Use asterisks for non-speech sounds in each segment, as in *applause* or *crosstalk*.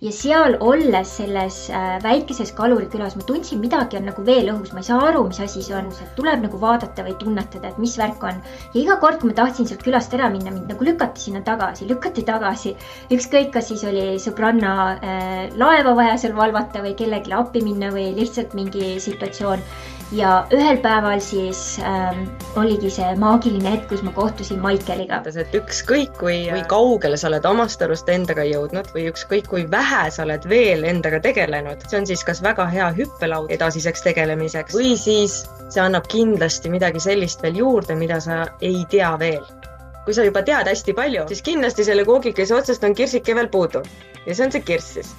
ja seal olles selles äh, väikeses kalurikülas ma tundsin, midagi on nagu veel õhus, ma ei saa aru, mis asi see on, tuleb nagu vaadata või tunnetada, et mis värk on. ja iga kord, kui ma tahtsin sealt külast ära minna, mind nagu lükati sinna tagasi, lükati tagasi. ükskõik, kas siis oli sõbranna äh, laeva vaja seal valvata või kellelegi appi minna või lihtsalt mingi situatsioon ja ühel päeval siis ähm, oligi see maagiline hetk, kus ma kohtusin Maikeliga. et ükskõik kui, kui kaugele sa oled omast arust endaga jõudnud või ükskõik kui vähe sa oled veel endaga tegelenud, see on siis kas väga hea hüppelaud edasiseks tegelemiseks või siis see annab kindlasti midagi sellist veel juurde, mida sa ei tea veel. Kui sa juba tead hästi palju, siis kindlasti selle koogikese otsast on kirsike veel puudu. Ja see on see kirss siis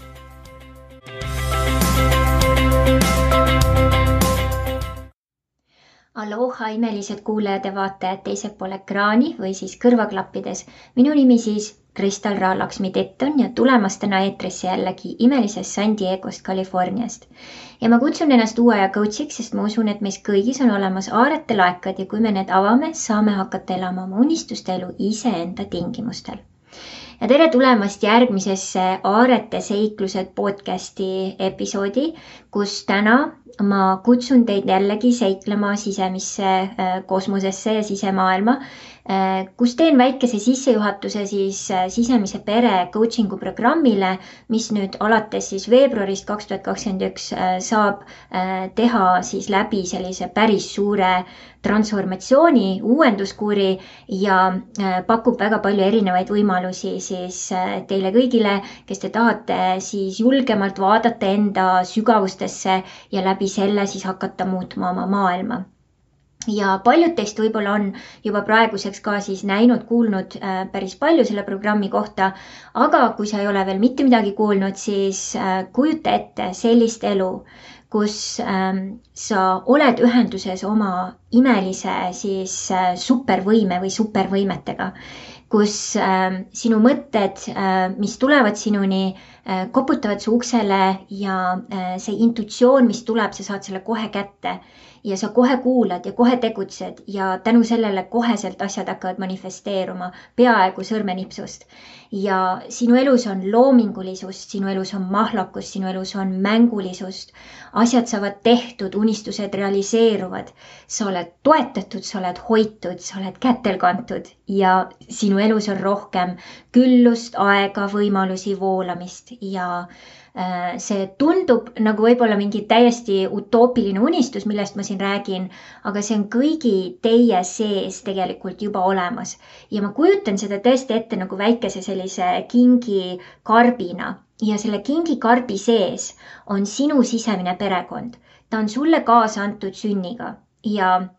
Aloha, imelised kuulajad ja vaatajad teisel pool ekraani või siis kõrvaklappides. minu nimi siis Kristal Raalaksmi Tetton ja tulemast täna eetrisse jällegi imelisest San Diegost, Californiast. ja ma kutsun ennast uue aja coach'iks, sest ma usun, et meis kõigis on olemas aarete laekad ja kui me need avame, saame hakata elama oma unistuste elu iseenda tingimustel ja tere tulemast järgmisesse Aarete seiklused podcasti episoodi, kus täna ma kutsun teid jällegi seiklema sisemisse äh, kosmosesse ja sisemaailma kus teen väikese sissejuhatuse siis äh, sisemise pere coaching'u programmile, mis nüüd alates siis veebruarist kaks tuhat kakskümmend üks äh, saab teha siis läbi sellise päris suure transformatsiooni, uuenduskuuri ja pakub väga palju erinevaid võimalusi siis teile kõigile, kes te tahate siis julgemalt vaadata enda sügavustesse ja läbi selle siis hakata muutma oma maailma ja paljud teist võib-olla on juba praeguseks ka siis näinud, kuulnud äh, päris palju selle programmi kohta. aga kui sa ei ole veel mitte midagi kuulnud, siis äh, kujuta ette sellist elu, kus ähm, sa oled ühenduses oma imelise siis äh, supervõime või supervõimetega, kus äh, sinu mõtted mis tulevad sinuni koputavad su uksele ja see intuitsioon, mis tuleb, sa saad selle kohe kätte ja sa kohe kuulad ja kohe tegutsed ja tänu sellele koheselt asjad hakkavad manifesteeruma peaaegu sõrmenipsust. ja sinu elus on loomingulisust, sinu elus on mahlakust, sinu elus on mängulisust. asjad saavad tehtud, unistused realiseeruvad. sa oled toetatud, sa oled hoitud, sa oled kätel kantud ja sinu elus on rohkem küllust, aega, võimalusi, voolamist ja see tundub nagu võib-olla mingi täiesti utoopiline unistus, millest ma siin räägin, aga see on kõigi teie sees tegelikult juba olemas. ja ma kujutan seda tõesti ette nagu väikese sellise kingikarbina ja selle kingikarbi sees on sinu sisemine perekond. ta on sulle kaasa antud sünniga ja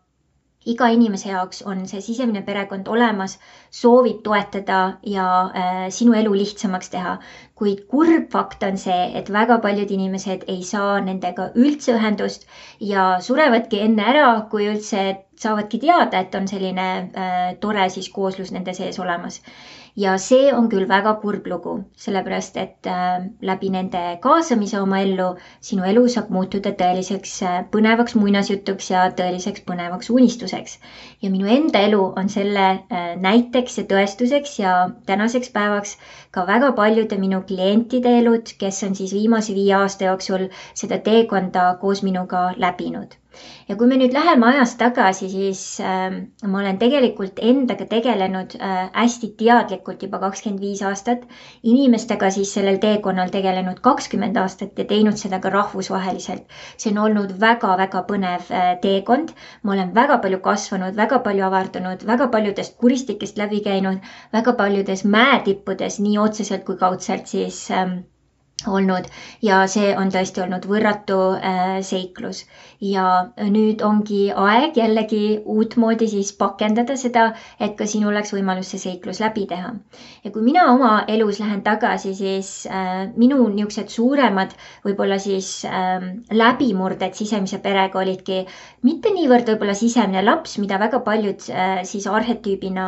iga inimese jaoks on see sisemine perekond olemas, soovib toetada ja äh, sinu elu lihtsamaks teha. kuid kurb fakt on see, et väga paljud inimesed ei saa nendega üldse ühendust ja surevadki enne ära, kui üldse saavadki teada, et on selline äh, tore siis kooslus nende sees olemas ja see on küll väga kurb lugu, sellepärast et äh, läbi nende kaasamise oma ellu sinu elu saab muutuda tõeliseks äh, põnevaks muinasjutuks ja tõeliseks põnevaks unistuseks. ja minu enda elu on selle äh, näiteks ja tõestuseks ja tänaseks päevaks ka väga paljude minu klientide elud, kes on siis viimase viie aasta jooksul seda teekonda koos minuga läbinud ja kui me nüüd läheme ajas tagasi, siis äh, ma olen tegelikult endaga tegelenud äh, hästi teadlikult juba kakskümmend viis aastat. inimestega siis sellel teekonnal tegelenud kakskümmend aastat ja teinud seda ka rahvusvaheliselt. see on olnud väga-väga põnev äh, teekond. ma olen väga palju kasvanud, väga palju avardunud, väga paljudest kuristikest läbi käinud, väga paljudes mäetippudes nii otseselt kui kaudselt siis äh, olnud ja see on tõesti olnud võrratu äh, seiklus. ja nüüd ongi aeg jällegi uutmoodi siis pakendada seda, et ka sinul oleks võimalus see seiklus läbi teha. ja kui mina oma elus lähen tagasi, siis äh, minu niisugused suuremad võib-olla siis äh, läbimurded sisemise perega olidki mitte niivõrd võib-olla sisemine laps, mida väga paljud äh, siis arhetüübina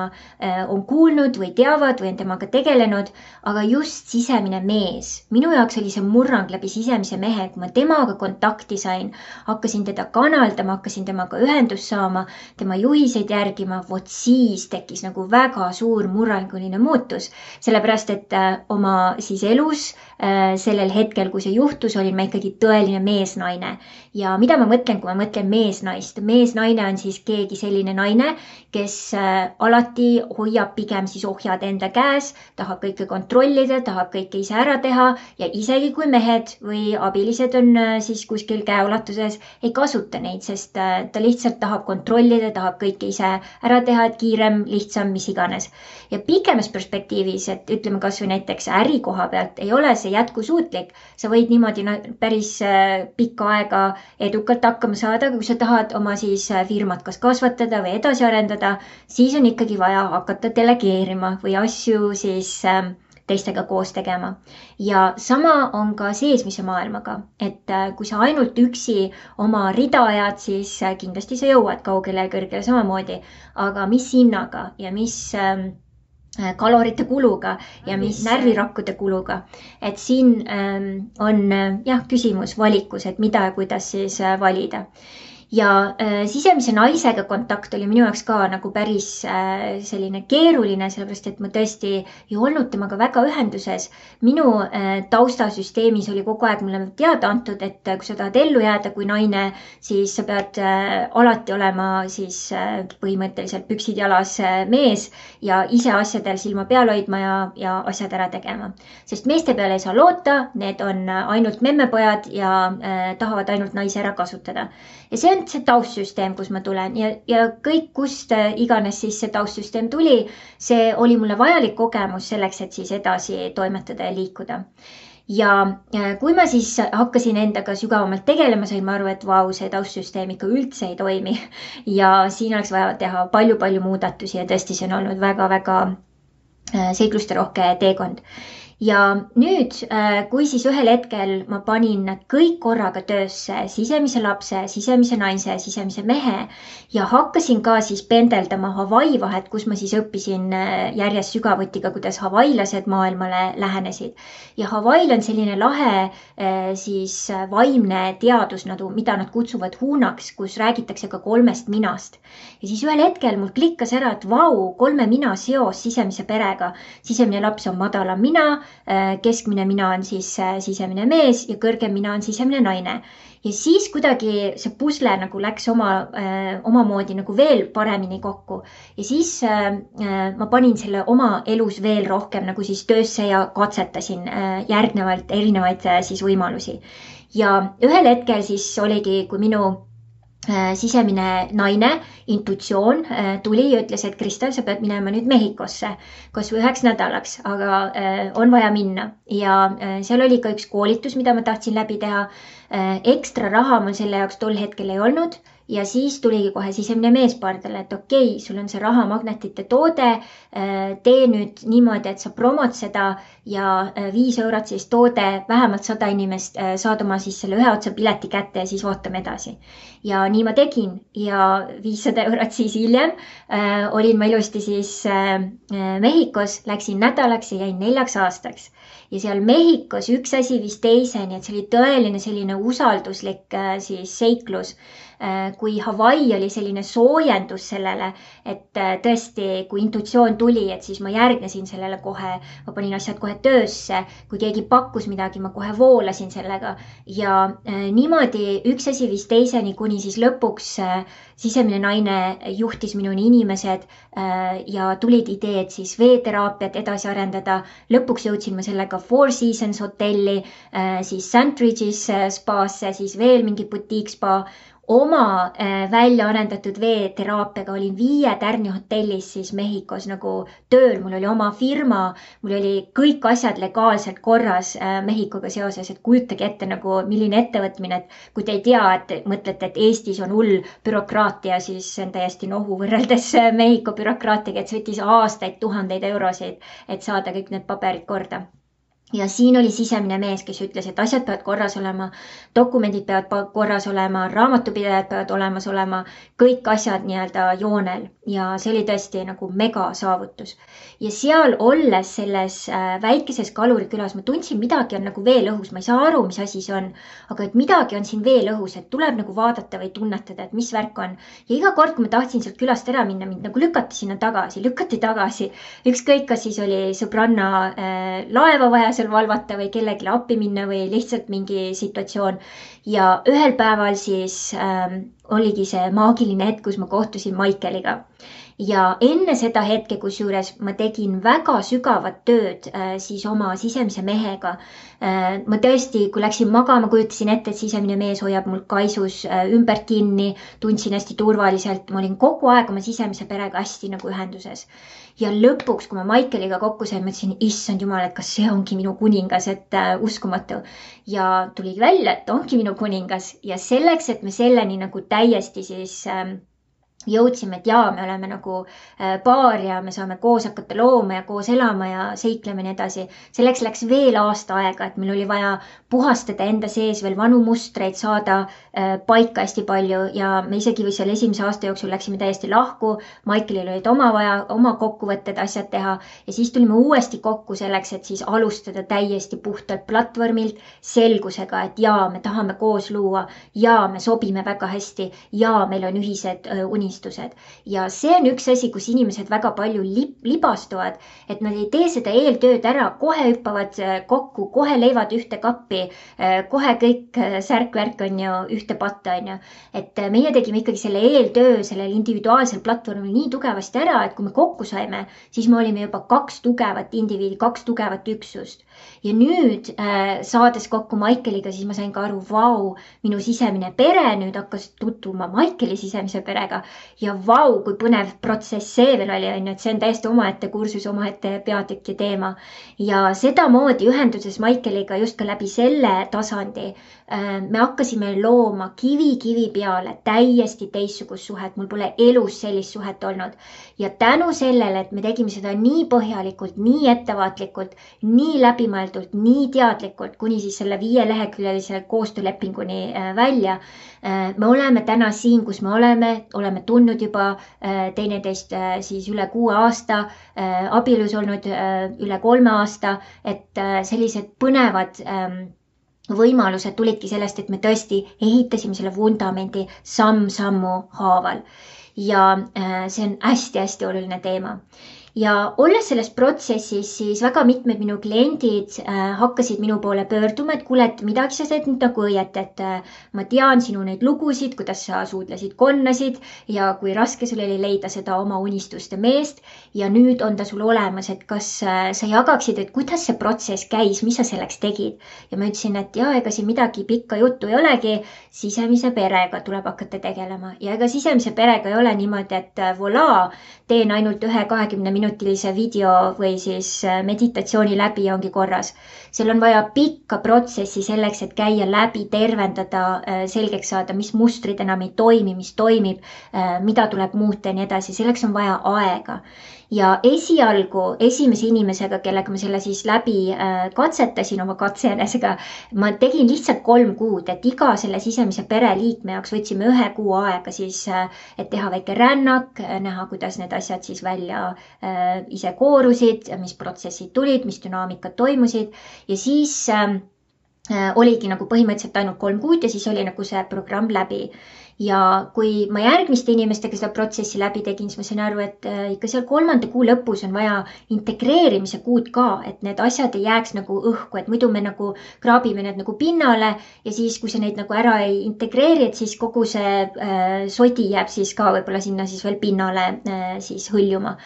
on kuulnud või teavad või on temaga tegelenud, aga just sisemine mees. minu jaoks jaoks oli see murrang läbi sisemise mehe, kui ma temaga kontakti sain, hakkasin teda kanaldama, hakkasin temaga ühendust saama, tema juhiseid järgima, vot siis tekkis nagu väga suur murranguline muutus. sellepärast, et äh, oma siis elus sellel hetkel, kui see juhtus, olin ma ikkagi tõeline meesnaine. ja mida ma mõtlen, kui ma mõtlen meesnaist, meesnaine on siis keegi selline naine, kes äh, alati hoiab pigem siis ohjad enda käes, tahab kõike kontrollida, tahab kõike ise ära teha ja isegi kui mehed või abilised on äh, siis kuskil käeulatuses, ei kasuta neid, sest ta lihtsalt tahab kontrollida, tahab kõike ise ära teha, et kiirem, lihtsam, mis iganes. ja pikemas perspektiivis, et ütleme kasvõi näiteks äri koha pealt, ei ole see jätkusuutlik. sa võid niimoodi päris äh, pikka aega edukalt hakkama saada, aga kui sa tahad oma siis äh, firmat kas kasvatada või edasi arendada, siis on ikkagi vaja hakata delegeerima või asju siis äh, teistega koos tegema. ja sama on ka seesmise maailmaga, et äh, kui sa ainult üksi oma rida ajad, siis kindlasti sa jõuad kaugele ja kõrgele samamoodi. aga mis hinnaga ja mis ähm, äh, kalorite kuluga ja mis närvirakkude kuluga. et siin ähm, on jah, küsimus valikus, et mida ja kuidas siis valida ja äh, sisemise naisega kontakt oli minu jaoks ka nagu päris äh, selline keeruline, sellepärast et ma tõesti ei olnud temaga väga ühenduses. minu äh, taustasüsteemis oli kogu aeg mulle teada antud, et kui sa tahad ellu jääda kui naine, siis sa pead alati olema siis põhimõtteliselt püksid jalas mees ja ise asjadel silma peal hoidma ja, ja asjad ära tegema. sest meeste peale ei saa loota, need on ainult memmepojad ja tahavad ainult naisi ära kasutada ja see on see taustsüsteem, kus ma tulen. Ja, ja kõik, kust äh, iganes siis see taustsüsteem tuli, see oli mulle vajalik kogemus selleks, et siis edasi toimetada ja liikuda. Ja äh, kui ma siis hakkasin endaga sügavamalt tegelema, sain ma aru, et vau, see taustsüsteem ikka üldse ei toimi. *laughs* ja siin oleks vaja teha palju-palju muudatusi ja tõesti, see on olnud väga-väga äh, seiklusterohke teekond ja nüüd, äh, kui siis ühel hetkel ma panin kõik korraga töösse, sisemise lapse, sisemise naise, sisemise mehe ja hakkasin ka siis pendeldama Hawaii vahet, kus ma siis õppisin äh, järjest sügavuti ka, kuidas hawaiilased maailmale lähenesid. ja Hawaii'l on selline lahe äh, siis vaimne teadus nagu, mida nad kutsuvad huunaks, kus räägitakse ka kolmest minast. Ja siis ühel hetkel mul klikkas ära, et vau, kolme mina seos sisemise perega. sisemine laps on madalam mina Äh, keskmine mina on siis äh, sisemine mees ja kõrgem mina on sisemine naine. ja siis kuidagi see pusle nagu läks oma, äh, omamoodi nagu veel paremini kokku ja siis ma panin selle oma elus veel rohkem nagu siis töösse ja katsetasin järgnevalt erinevaid siis võimalusi. ja ühel hetkel siis oligi, kui minu Äh, sisemine naine, intuitsioon äh, tuli ja ütles, et Kristel, sa pead minema nüüd Mehhikosse kasvõi üheks nädalaks, aga äh, on vaja minna ja seal oli ka üks koolitus, mida ma tahtsin läbi teha. ekstra raha mul selle jaoks tol hetkel ei olnud ja siis tuligi kohe sisemine mees pardale, et okei okay,, sul on see rahamagnetite toode. Äh, tee nüüd niimoodi, et sa promod seda ja äh, viis eurot siis toode, vähemalt sada inimest äh, saad oma siis selle ühe otsa pileti kätte ja siis vaatame edasi. ja nii ma tegin ja viissada eurot siis hiljem äh, olin ma ilusti siis äh, Mehhikos, läksin nädalaks ja jäin neljaks aastaks ja seal Mehhikos üks asi viis teiseni, et see oli tõeline selline usalduslik siis seiklus kui Hawaii oli selline soojendus sellele, et äh, tõesti, kui intuitsioon tuli, et siis ma järgnesin sellele kohe, ma panin asjad kohe töösse, kui keegi pakkus midagi, ma kohe voolasin sellega ja äh, niimoodi üks asi viis teiseni, kuni siis lõpuks sisemine naine juhtis minuni inimesed ja tulid ideed siis veeteraapiat edasi arendada. lõpuks jõudsin ma sellega Four Seasons hotelli, siis Sandridge'is spaasse, siis veel mingi butiikspa oma äh, välja arendatud veeteraapiaga olin Viie tärni hotellis siis Mehhikos nagu tööl, mul oli oma firma, mul oli kõik asjad legaalselt korras äh, Mehhikoga seoses, et kujutage ette nagu milline ettevõtmine, et kui te ei tea, et mõtlete, et Eestis on hull bürokraatia, siis see on täiesti nohu võrreldes äh, Mehhiko bürokraatiaga, et see võttis aastaid, tuhandeid eurosid, et saada kõik need paberid korda ja siin oli sisemine mees, kes ütles, et asjad peavad korras olema, dokumendid peavad korras olema, raamatupidajad peavad olemas olema, kõik asjad nii-öelda joonel ja see oli tõesti nagu megasaavutus. ja seal olles selles äh, väikeses kalurikülas ma tundsin, midagi on nagu veel õhus, ma ei saa aru, mis asi see on, aga et midagi on siin veel õhus, et tuleb nagu vaadata või tunnetada, et mis värk on. ja iga kord, kui ma tahtsin sealt külast ära minna, mind nagu lükati sinna tagasi, lükati tagasi. ükskõik, kas siis oli sõbranna äh, laeva vaja seal valvata või kellelegi appi minna või lihtsalt mingi situatsioon. ja ühel päeval siis ähm, oligi see maagiline hetk, kus ma kohtusin Maikeliga ja enne seda hetke, kusjuures ma tegin väga sügavat tööd äh, siis oma sisemise mehega äh,. ma tõesti, kui läksin magama, kujutasin ette, et sisemine mees hoiab mul kaisus äh, ümbert kinni, tundsin hästi turvaliselt, ma olin kogu aeg oma sisemise perega hästi nagu ühenduses. Ja lõpuks, kui ma Maikeliga kokku sain, mõtlesin, issand jumal, et kas see ongi minu kuningas, et äh, uskumatu. ja tuligi välja, et ongi minu kuningas ja selleks, et me selleni nagu täiesti siis äh, jõudsime, et jaa, me oleme nagu äh, paar ja me saame koos hakata looma ja koos elama ja seiklema ja nii edasi. selleks läks veel aasta aega, et meil oli vaja puhastada enda sees veel vanu mustreid, saada äh, paika hästi palju ja me isegi seal esimese aasta jooksul läksime täiesti lahku. Maikelil olid oma vaja, oma kokkuvõtted, asjad teha ja siis tulime uuesti kokku selleks, et siis alustada täiesti puhtalt platvormilt selgusega, et jaa, me tahame koos luua ja me sobime väga hästi ja meil on ühised äh, unistused unistused. ja see on üks asi, kus inimesed väga palju lip, libastuvad, et nad ei tee seda eeltööd ära, kohe hüppavad äh, kokku, kohe leivad ühte kappi, äh, kohe kõik äh, särk-värk on ju ühte patta, on ju. et meie tegime ikkagi selle eeltöö sellel individuaalsel platvormil nii tugevasti ära, et kui me kokku saime, siis me olime juba kaks tugevat indiviidi, kaks tugevat üksust ja nüüd saades kokku Maikeliga, siis ma sain ka aru, vau, minu sisemine pere nüüd hakkas tutvuma Maikeli sisemise perega ja vau, kui põnev protsess see veel oli, on ju, et see on täiesti omaette kursus, omaette peatükk ja teema. ja sedamoodi ühenduses Maikeliga just ka läbi selle tasandi äh, me hakkasime looma kivi kivi peale täiesti teistsugust suhet, mul pole elus sellist suhet olnud. ja tänu sellele, et me tegime seda nii põhjalikult, nii ettevaatlikult, nii läbi läbimõeldult, nii teadlikult kuni siis selle viieleheküljelise koostöölepinguni äh, välja. Äh, me oleme täna siin, kus me oleme, oleme tundnud juba äh, teineteist siis üle kuue aasta, abielus olnud üle kolme aasta, et sellised põnevad ähm, võimalused tulidki sellest, et me tõesti ehitasime selle vundamendi samm-sammu haaval. ja see on hästi-hästi oluline teema ja olles selles protsessis, siis väga mitmed minu kliendid äh, hakkasid minu poole pöörduma, et kuule, et midagi sa teed nüüd nagu õieti, et äh, ma tean sinu neid lugusid, kuidas sa suudlesid konnasid ja kui raske sul oli leida seda oma unistuste meest. ja nüüd on ta sul olemas, et kas äh, sa jagaksid, et kuidas see protsess käis, mis sa selleks tegid? ja ma ütlesin, et ja ega siin midagi pikka juttu ei olegi, sisemise perega tuleb hakata tegelema ja ega sisemise perega ei ole niimoodi, et voilà, teen ainult ühe kahekümne minutilise video või siis äh, meditatsiooni läbi ongi korras. seal on vaja pikka protsessi selleks, et käia läbi, tervendada, äh, selgeks saada, mis mustrid enam ei toimi, mis toimib, äh, mida tuleb muuta ja nii edasi, selleks on vaja aega ja esialgu esimese inimesega, kellega ma selle siis läbi äh, katsetasin oma katsejänesega, ma tegin lihtsalt kolm kuud, et iga selle sisemise pereliikme jaoks võtsime ühe kuu aega siis, äh, et teha väike rännak, äh, näha, kuidas need asjad siis välja ise koorusid, mis protsessid tulid, mis dünaamikad toimusid. Ja siis oligi nagu põhimõtteliselt ainult kolm kuud ja siis oli nagu see programm läbi. Ja kui ma järgmiste inimestega seda protsessi läbi tegin, siis ma sain aru, et äh, ikka seal kolmanda kuu lõpus on vaja integreerimise kuud ka, et need asjad ei jääks nagu õhku, et muidu me nagu kraabime need nagu pinnale ja siis, kui sa neid nagu ära ei integreeri, et siis kogu see äh, sodi jääb siis ka võib-olla sinna siis veel pinnale äh, siis hõljuma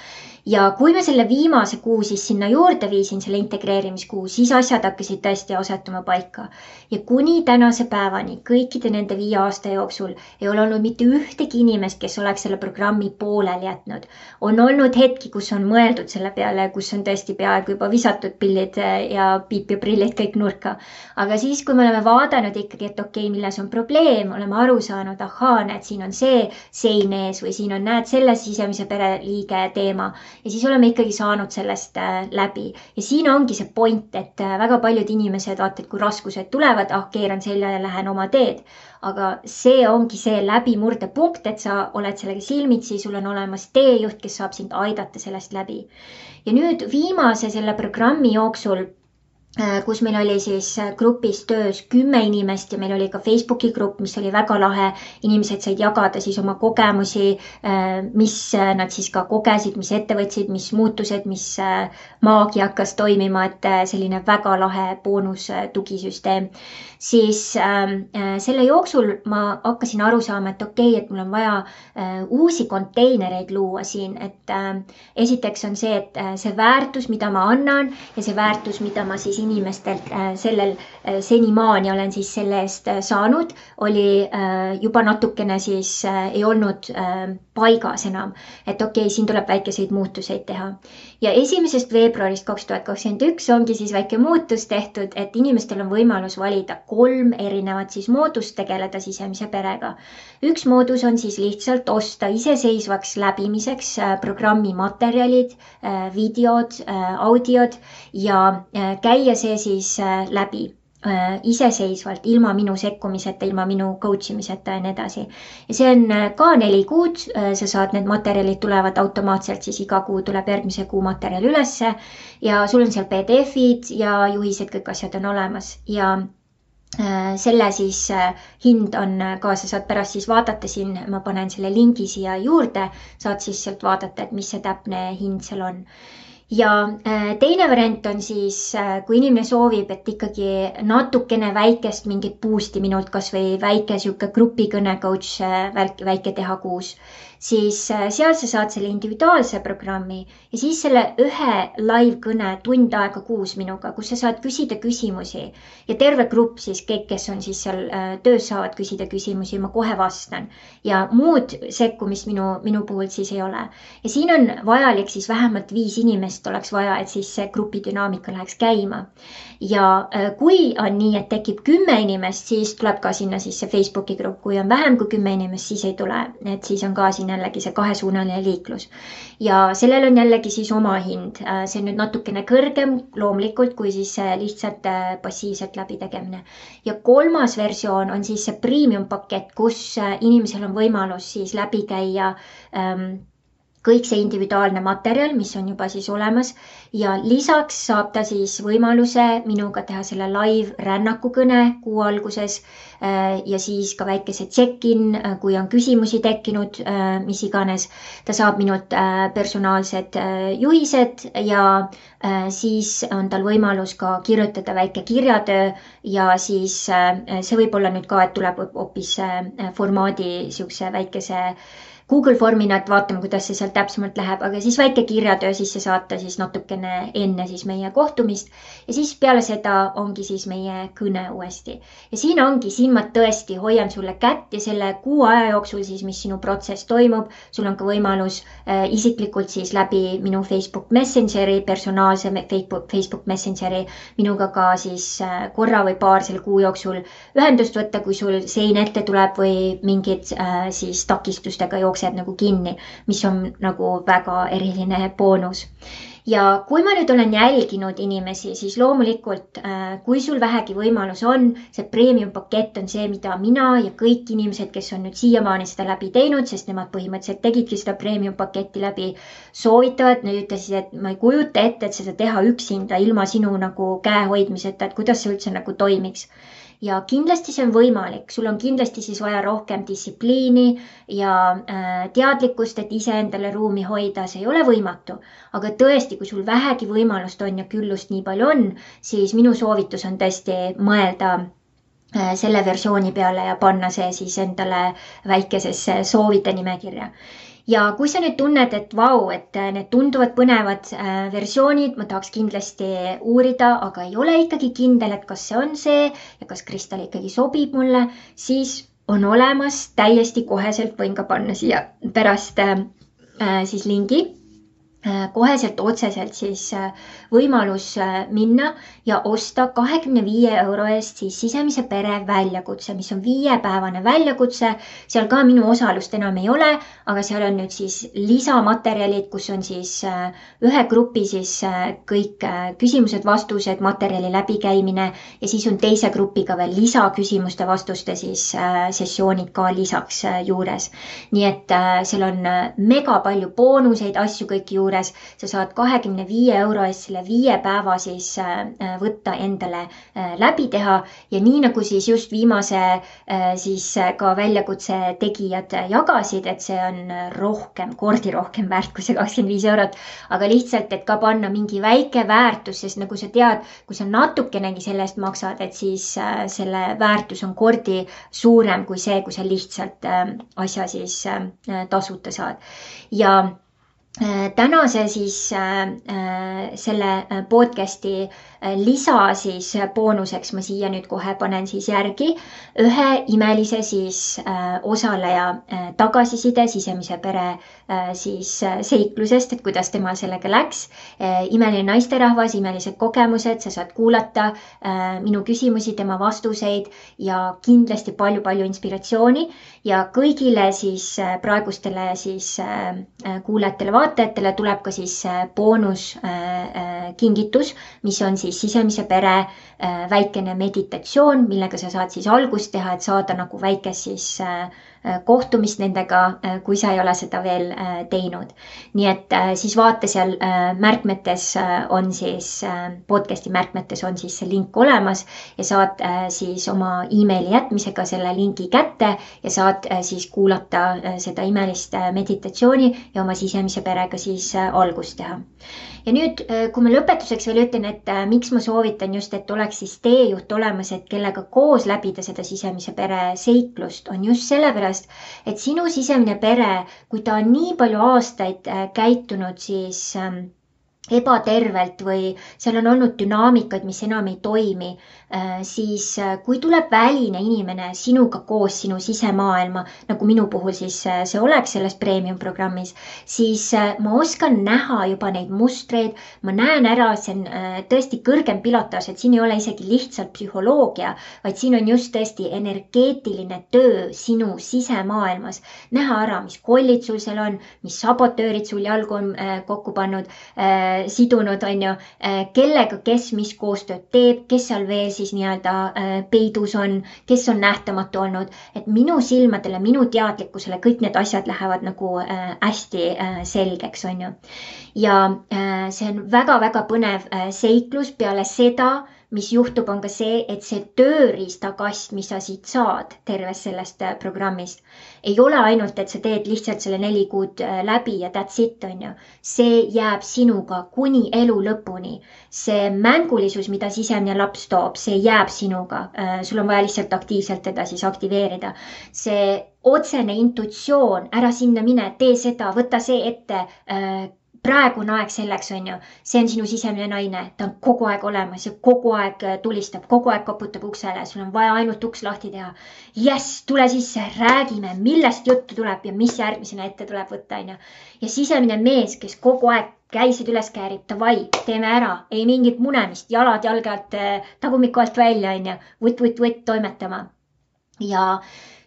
ja kui ma selle viimase kuu siis sinna juurde viisin, selle integreerimiskuu, siis asjad hakkasid tõesti asetuma paika. ja kuni tänase päevani, kõikide nende viie aasta jooksul ei ole olnud mitte ühtegi inimest, kes oleks selle programmi pooleli jätnud. on olnud hetki, kus on mõeldud selle peale, kus on tõesti peaaegu juba visatud pillid ja piip ja prillid kõik nurka. aga siis, kui me oleme vaadanud ikkagi, et okei okay,, milles on probleem, oleme aru saanud, ahaa, näed, siin on see sein ees või siin on, näed, selle sisemise pereliige teema ja siis oleme ikkagi saanud sellest äh, läbi. ja siin ongi see point, et äh, väga paljud inimesed, vaata, et kui raskused tulevad, ah, keeran selja ja lähen oma teed. aga see ongi see läbimurdepunkt, et sa oled sellega silmitsi, sul on olemas teejuht, kes saab sind aidata sellest läbi. ja nüüd viimase selle programmi jooksul kus meil oli siis äh, grupis töös kümme inimest ja meil oli ka Facebooki grupp, mis oli väga lahe. inimesed said jagada siis oma kogemusi, äh, mis nad siis ka kogesid, mis ette võtsid, mis muutused, mis maagia hakkas toimima, et selline väga lahe boonus tugisüsteem. siis ähm, selle jooksul ma hakkasin aru saama, et okei okay,, et mul on vaja uusi konteinereid luua siin, et esiteks on see, et see väärtus, mida ma annan ja see väärtus, mida ma siis inimestelt äh, sellel äh, senimaani olen siis selle eest äh, saanud, oli juba natukene siis ei olnud paigas enam. et okei okay,, siin tuleb väikeseid muutuseid teha. ja esimesest veebruarist kaks tuhat kakskümmend üks ongi siis väike muutus tehtud, et inimestel on võimalus valida kolm erinevat siis moodust tegeleda sisemise perega. üks moodus on siis lihtsalt osta iseseisvaks läbimiseks programmi materjalid, videod, audiod ja käia see siis äh, läbi äh, iseseisvalt, ilma minu sekkumiseta, ilma minu coach imiseta ja nii edasi. ja see on äh, ka neli kuud, sa saad, need materjalid tulevad automaatselt, siis iga kuu tuleb järgmise kuu materjal ülesse ja sul on seal PDF-id ja juhised, kõik asjad on olemas ja selle siis hind on ka, sa saad pärast siis vaadata siin, ma panen selle lingi siia juurde, saad siis sealt vaadata, et mis see täpne hind seal on ja äh, teine variant on siis, äh, kui inimene soovib, et ikkagi natukene väikest mingit boost'i minult, kasvõi väike sihuke grupikõne coach äh, väike teha kuus siis äh, seal sa saad selle individuaalse programmi ja siis selle ühe live-kõne tund aega kuus minuga, kus sa saad küsida küsimusi ja terve grupp siis kõik, kes on siis seal äh, töös, saavad küsida küsimusi, ma kohe vastan ja muud sekkumist minu, minu puhul siis ei ole. ja siin on vajalik siis vähemalt viis inimest oleks vaja, et siis see grupi dünaamika läheks käima. ja äh, kui on nii, et tekib kümme inimest, siis tuleb ka sinna siis see Facebooki grupp, kui on vähem kui kümme inimest, siis ei tule, et siis on ka siin on jällegi see kahesuunaline liiklus. ja sellel on jällegi siis oma hind, äh, see on nüüd natukene kõrgem loomulikult kui siis lihtsalt äh, passiivselt läbitegemine. ja kolmas versioon on siis see premium pakett, kus äh, inimesel on võimalus siis läbi käia ähm, kõik see individuaalne materjal, mis on juba siis olemas ja lisaks saab ta siis võimaluse minuga teha selle live rännakukõne kuu alguses äh, ja siis ka väikese check-in, äh, kui on küsimusi tekkinud, äh, mis iganes. ta saab minult personaalsed juhised ja siis on tal võimalus ka kirjutada väike kirjatöö ja siis see võib olla nüüd ka, et tuleb hoopis formaadi niisuguse väikese Google Formina, et vaatame, kuidas see seal täpsemalt läheb, aga siis väike kirjatöö sisse saata siis natukene enne siis meie kohtumist. ja siis peale seda ongi siis meie kõne uuesti. ja siin ongi, siin ma tõesti hoian sulle kätt ja selle kuu aja jooksul siis, mis sinu protsess toimub, sul on ka võimalus äh, isiklikult siis läbi minu Facebook Messengeri, personaalse Facebook, Facebook Messengeri minuga ka siis äh, korra või paar selle kuu jooksul ühendust võtta, kui sul sein ette tuleb või mingid äh, siis takistustega jookseb jookseb nagu kinni, mis on nagu väga eriline boonus. ja kui ma nüüd olen jälginud inimesi, siis loomulikult, äh, kui sul vähegi võimalus on, see premium pakett on see, mida mina ja kõik inimesed, kes on nüüd siiamaani seda läbi teinud, sest nemad põhimõtteliselt tegidki seda premium paketti läbi, soovitavad, nad ütlesid, et ma ei kujuta ette, et seda teha üksinda ilma sinu nagu käe hoidmiseta, et kuidas see üldse nagu toimiks ja kindlasti see on võimalik, sul on kindlasti siis vaja rohkem distsipliini ja äh, teadlikkust, et iseendale ruumi hoida, see ei ole võimatu. aga tõesti, kui sul vähegi võimalust on ja küllust nii palju on, siis minu soovitus on tõesti mõelda äh, selle versiooni peale ja panna see siis endale väikesesse soovide nimekirja ja kui sa nüüd tunned, et vau, et äh, need tunduvad põnevad äh, versioonid, ma tahaks kindlasti uurida, aga ei ole ikkagi kindel, et kas see on see ja kas kristal ikkagi sobib mulle, siis on olemas täiesti koheselt võin ka panna siia pärast äh, äh siis lingi. Äh, koheselt otseselt siis äh, võimalus äh, minna ja osta kahekümne viie euro eest siis sisemise pere väljakutse, mis on viiepäevane väljakutse. seal ka minu osalust enam ei ole, aga seal on nüüd siis lisamaterjalid, kus on siis ühe grupi siis kõik küsimused-vastused, materjali läbikäimine ja siis on teise grupiga veel lisaküsimuste-vastuste siis sessioonid ka lisaks juures. nii et seal on mega palju boonuseid, asju juurde juures sa saad kahekümne viie euro eest selle viie päeva siis võtta endale läbi teha ja nii nagu siis just viimase siis ka väljakutse tegijad jagasid, et see on rohkem, kordi rohkem väärt kui see kakskümmend viis eurot. aga lihtsalt, et ka panna mingi väike väärtus, sest nagu sa tead, kui sa natukenegi selle eest maksad, et siis selle väärtus on kordi suurem kui see, kui sa lihtsalt asja siis tasuta saad ja Äh, tänase siis äh, äh, selle podcast'i lisa siis boonuseks ma siia nüüd kohe panen siis järgi ühe imelise siis osaleja tagasiside sisemise pere siis seiklusest, et kuidas temal sellega läks. imeline naisterahvas, imelised kogemused, sa saad kuulata minu küsimusi, tema vastuseid ja kindlasti palju-palju inspiratsiooni ja kõigile siis praegustele siis kuulajatele, vaatajatele tuleb ka siis äh, boonuskingitus, äh, äh, mis on siis sisemise pere väikene meditatsioon, millega sa saad siis algust teha, et saada nagu väikest siis Äh, kohtumist nendega, äh, kui sa ei ole seda veel äh, teinud. nii et siis vaata seal märkmetes on siis, podcast'i märkmetes on siis see link olemas ja saad siis oma emaili jätmisega selle lingi kätte ja saad siis kuulata seda imelist meditatsiooni ja oma sisemise perega siis algust teha ja nüüd, äh, kui ma lõpetuseks veel ütlen, et äh, miks ma soovitan just, et oleks siis teejuht olemas, et kellega koos läbida seda sisemise pere seiklust, on just sellepärast, et sinu sisemine pere, kui ta on nii palju aastaid äh, käitunud, siis ähm, ebatervelt või seal on olnud dünaamikaid, mis enam ei toimi, siis äh, kui tuleb väline inimene sinuga koos sinu sisemaailma, nagu minu puhul siis äh, see oleks selles premium programmis, siis ma oskan näha juba neid mustreid, ma näen ära, see on tõesti kõrgem pilotaaž, et siin ei ole isegi lihtsalt psühholoogia, vaid siin on just tõesti energeetiline töö sinu sisemaailmas. näha ära, mis kollid sul seal on, mis sabotöörid sul jalgu on kokku pannud sidunud, on ju, äh, kellega, kes mis koostööd teeb, kes seal veel siis nii-öelda äh, peidus on, kes on nähtamatu olnud, et minu silmadele, minu teadlikkusele kõik need asjad lähevad nagu äh, hästi selgeks, on ju. ja see on väga-väga põnev seiklus peale seda mis juhtub, on ka see, et see tööriistakast, mis sa siit saad tervest sellest äh, programmist, ei ole ainult, et sa teed lihtsalt selle neli kuud äh, läbi ja that's it, on ju. see jääb sinuga kuni elu lõpuni. see mängulisus, mida sisemine laps toob, see jääb sinuga. Äh, sul on vaja lihtsalt aktiivselt teda siis aktiveerida. see otsene intuitsioon, ära sinna mine, tee seda, võta see ette praegu on aeg selleks, on ju, see on sinu sisemine naine, ta on kogu aeg olemas ja kogu aeg äh, tulistab, kogu aeg koputab uksele, sul on vaja ainult uks lahti teha. jess, tule sisse, räägime, millest juttu tuleb ja mis järgmisena ette tuleb võtta, on ju. ja sisemine mees, kes kogu aeg käisid üles käärib, davai, teeme ära, ei mingit munemist, jalad jalge alt, äh, tagumiku alt välja, on ju, vutt-vutt-vutt toimetama. ja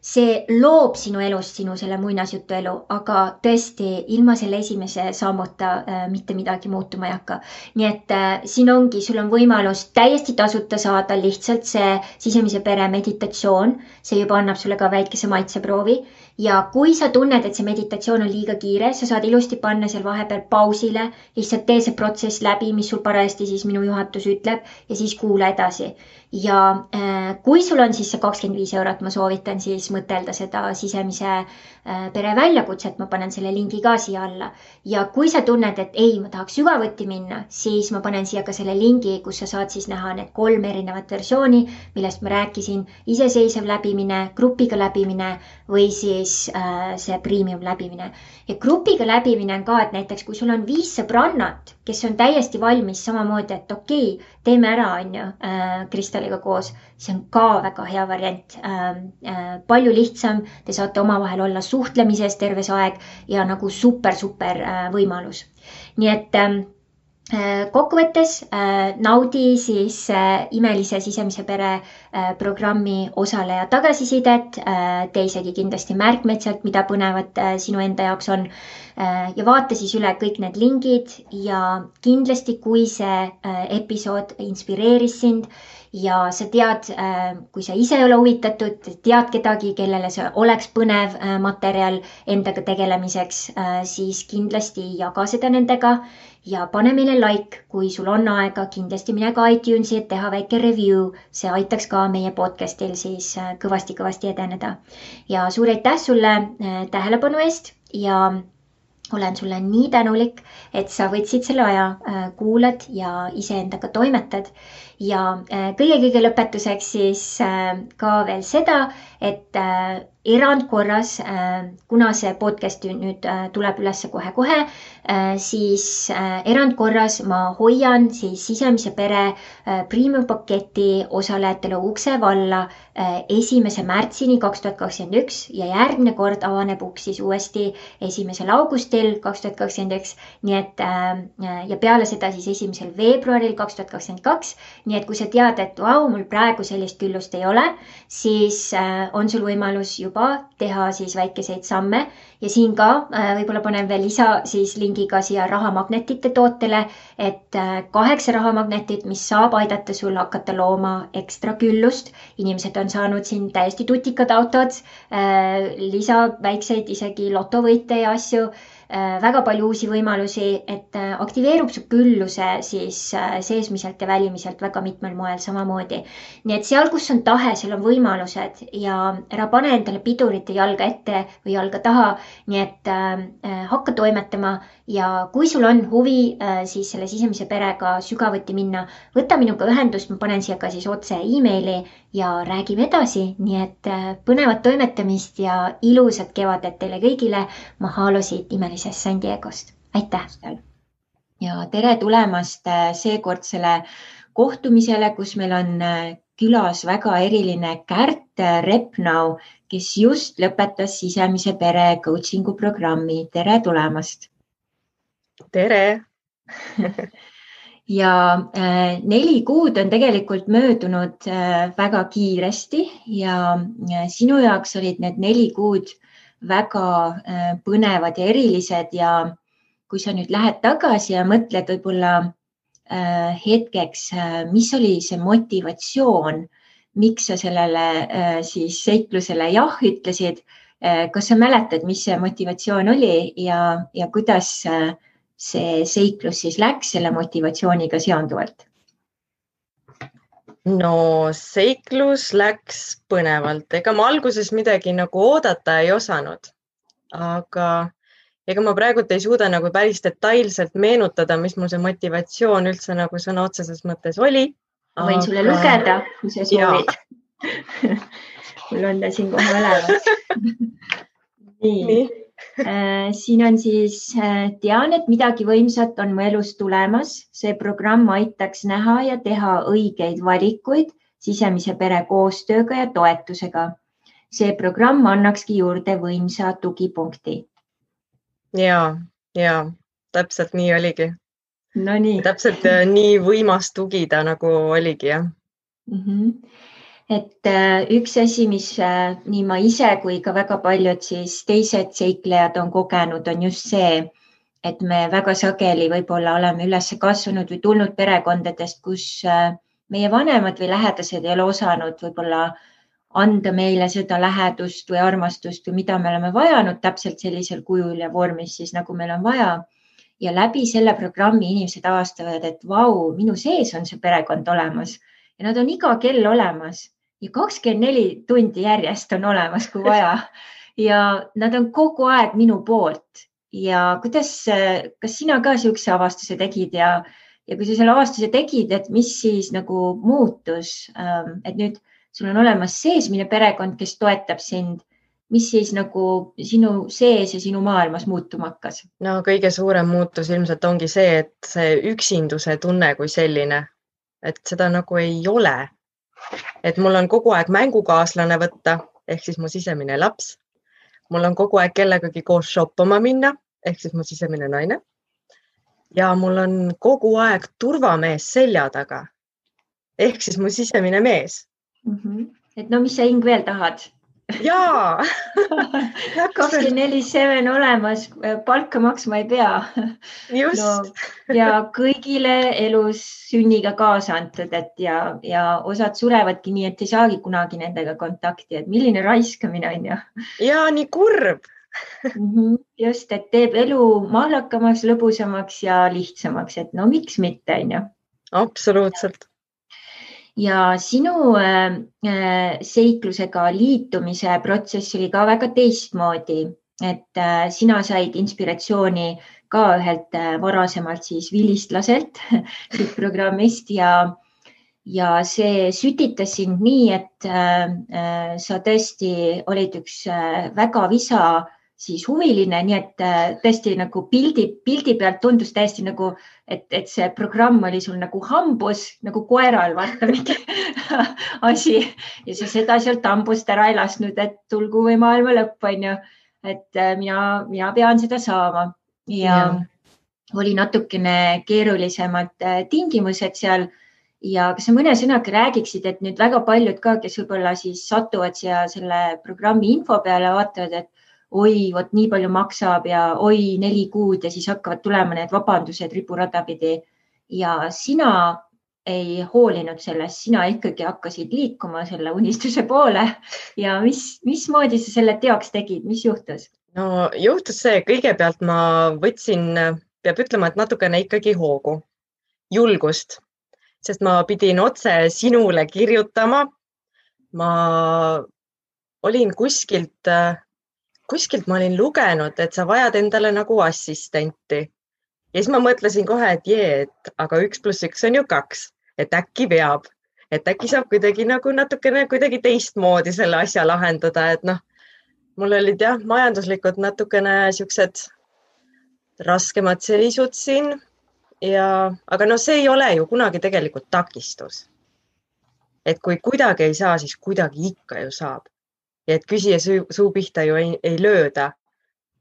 see loob sinu elust sinu selle muinasjutu elu, aga tõesti ilma selle esimese sammuta äh, mitte midagi muutuma ei hakka. nii et äh, siin ongi, sul on võimalus täiesti tasuta saada lihtsalt see sisemise pere meditatsioon, see juba annab sulle ka väikese maitseproovi. Ja kui sa tunned, et see meditatsioon on liiga kiire, sa saad ilusti panna seal vahepeal pausile, lihtsalt tee see protsess läbi, mis sul parajasti siis minu juhatus ütleb ja siis kuula edasi ja äh, kui sul on siis see kakskümmend viis eurot, ma soovitan siis mõtelda seda sisemise äh, pere väljakutset, ma panen selle lingi ka siia alla. ja kui sa tunned, et ei, ma tahaks sügavuti minna, siis ma panen siia ka selle lingi, kus sa saad siis näha need kolm erinevat versiooni, millest ma rääkisin. iseseisev läbimine, grupiga läbimine või siis äh, see premium läbimine. ja grupiga läbimine on ka, et näiteks kui sul on viis sõbrannat, kes on täiesti valmis samamoodi, et okei okay,, teeme ära, on ju äh,, Kristeliga koos, see on ka väga hea variant äh,. Äh, palju lihtsam, te saate omavahel olla suhtlemises terve see aeg ja nagu super-super äh, võimalus. nii et äh, kokkuvõttes naudi siis imelise sisemise pere programmi osaleja tagasisidet, tee isegi kindlasti märkmeid sealt, mida põnevat sinu enda jaoks on. ja vaata siis üle kõik need lingid ja kindlasti, kui see episood inspireeris sind ja sa tead, äh, kui sa ise ei ole huvitatud, tead kedagi, kellele see oleks põnev äh, materjal endaga tegelemiseks, äh, siis kindlasti jaga seda nendega ja pane meile like, kui sul on aega, kindlasti mine ka iTunesi, et teha väike review, see aitaks ka meie podcast'il siis kõvasti-kõvasti edeneda. ja suur aitäh sulle tähelepanu eest ja olen sulle nii tänulik, et sa võtsid selle aja, kuulad ja iseendaga toimetad ja kõige-kõige äh, lõpetuseks siis äh, ka veel seda, et äh, erandkorras, kuna see podcast nüüd tuleb üles kohe-kohe, siis erandkorras ma hoian siis sisemise pere premium paketi osalejatele ukse valla esimese märtsini kaks tuhat kakskümmend üks ja järgmine kord avaneb uks siis uuesti esimesel augustil kaks tuhat kakskümmend üks. nii et ja peale seda siis esimesel veebruaril kaks tuhat kakskümmend kaks nii et kui sa tead, et vau, mul praegu sellist küllust ei ole, siis äh, on sul võimalus juba teha siis väikeseid samme ja siin ka äh, võib-olla panen veel lisa siis lingiga siia rahamagnetite tootele, et äh, kaheksa rahamagnetit, mis saab aidata sul hakata looma ekstra küllust. inimesed on saanud siin täiesti tutikad autod, lisa väikseid isegi lotovõite ja asju väga palju uusi võimalusi, et äh, aktiveerub su külluse siis äh, seesmiselt ja välimiselt väga mitmel moel samamoodi. nii et seal, kus on tahe, seal on võimalused ja ära pane endale pidurit ja jalga ette või jalga taha. nii et äh, hakka toimetama ja kui sul on huvi äh, siis selle sisemise perega sügavuti minna, võta minuga ühendust, ma panen siia ka siis otse emaili ja räägime edasi, nii et äh, põnevat toimetamist ja ilusat kevadet teile kõigile. Mahalo siit imelisest San Diegost, aitäh! ja tere tulemast äh, seekordsele kohtumisele, kus meil on külas väga eriline Kärt Repnau, kes just lõpetas sisemise pere coaching'u programmi. tere tulemast! Tere *laughs* ja äh, neli kuud on tegelikult möödunud äh, väga kiiresti ja äh, sinu jaoks olid need neli kuud väga põnevad ja erilised ja kui sa nüüd lähed tagasi ja mõtled võib-olla hetkeks, mis oli see motivatsioon, miks sa sellele siis seiklusele jah ütlesid. kas sa mäletad, mis see motivatsioon oli ja, ja kuidas äh, see seiklus siis läks selle motivatsiooniga seonduvalt? no seiklus läks põnevalt, ega ma alguses midagi nagu oodata ei osanud, aga ega ma praegult ei suuda nagu päris detailselt meenutada, mis mul see motivatsioon üldse nagu sõna otseses mõttes oli. ma võin aga... sulle lugeda, kui sa soovid *laughs* mul on ta siin kohe üleval *laughs* nii, nii., siin on siis, äh, tean, et midagi võimsat on mu elus tulemas. see programm aitaks näha ja teha õigeid valikuid sisemise pere koostööga ja toetusega. see programm annakski juurde võimsa tugipunkti. ja, ja täpselt nii oligi. Nonii. täpselt äh, nii võimas tugi ta nagu oligi jah mm. -hmm et äh, üks asi, mis äh, nii ma ise kui ka väga paljud siis teised seiklejad on kogenud, on just see, et me väga sageli võib-olla oleme üles kasvanud või tulnud perekondadest, kus äh, meie vanemad või lähedased ei ole osanud võib-olla anda meile seda lähedust või armastust või mida me oleme vajanud täpselt sellisel kujul ja vormis siis nagu meil on vaja. ja läbi selle programmi inimesed avastavad, et vau, minu sees on see perekond olemas ja nad on iga kell olemas ja kakskümmend neli tundi järjest on olemas, kui vaja. ja nad on kogu aeg minu poolt. Ja kuidas, kas sina ka niisuguse avastuse tegid? Ja, ja kui sa selle avastuse tegid, et mis siis nagu muutus, ähm, et nüüd sul on olemas seesmine perekond, kes toetab sind. Mis siis nagu sinu sees ja sinu maailmas muutuma hakkas? no kõige suurem muutus ilmselt ongi see, et see üksinduse tunne kui selline, et seda nagu ei ole et mul on kogu aeg mängukaaslane võtta ehk siis mu sisemine laps. mul on kogu aeg kellegagi koos shoppama minna ehk siis mu sisemine naine. ja mul on kogu aeg turvamees selja taga. ehk siis mu sisemine mees mm. -hmm. et no mis sa hing veel tahad? Jaa *laughs* kakskümmend neli seven olemas, palka maksma ei pea. just no,. ja kõigile elus sünniga kaasa antud, et ja, ja osad surevadki nii, et ei saagi kunagi nendega kontakti, et milline raiskamine on ju. ja nii kurb. -hmm. just, et teeb elu mahlakamaks, lõbusamaks ja lihtsamaks, et no miks mitte, on ju. absoluutselt ja sinu äh, äh, seiklusega liitumise protsess oli ka väga teistmoodi, et äh, sina said inspiratsiooni ka ühelt varasemalt siis vilistlaselt *laughs* programmist. Ja ja see sütitas sind nii, et sa tõesti olid üks väga visa siis huviline, nii et äh, tõesti nagu pildi, pildi pealt tundus täiesti nagu, et, et see programm oli sul nagu hambus nagu koeral, vaata *laughs* mingi asi ja sa seda sealt hambust ära ei lasknud, et tulgu või maailma lõpp, on ju. et äh, mina, mina pean seda saama ja, ja. oli natukene keerulisemad äh, tingimused seal ja kas sa mõne sõnaga räägiksid, et nüüd väga paljud ka, kes võib-olla siis satuvad siia selle programmi info peale, vaatavad, et oi, vot nii palju maksab ja oi, neli kuud ja siis hakkavad tulema need vabandused riburada pidi. ja sina ei hoolinud sellest, sina ikkagi hakkasid liikuma selle unistuse poole ja mis, mismoodi sa selle teoks tegid, mis juhtus? no juhtus see, kõigepealt ma võtsin, peab ütlema, et natukene ikkagi hoogu, julgust, sest ma pidin otse sinule kirjutama. ma olin kuskilt kuskilt ma olin lugenud, et sa vajad endale nagu assistenti. ja siis ma mõtlesin kohe, et jee, et aga üks pluss üks on ju kaks, et äkki veab, et äkki saab kuidagi nagu natukene kuidagi teistmoodi selle asja lahendada, et noh, mul olid jah, majanduslikud natukene siuksed raskemad seisud siin ja, aga no see ei ole ju kunagi tegelikult takistus. et kui kuidagi ei saa, siis kuidagi ikka ju saab ja et küsija suu, suu pihta ju ei, ei lööda.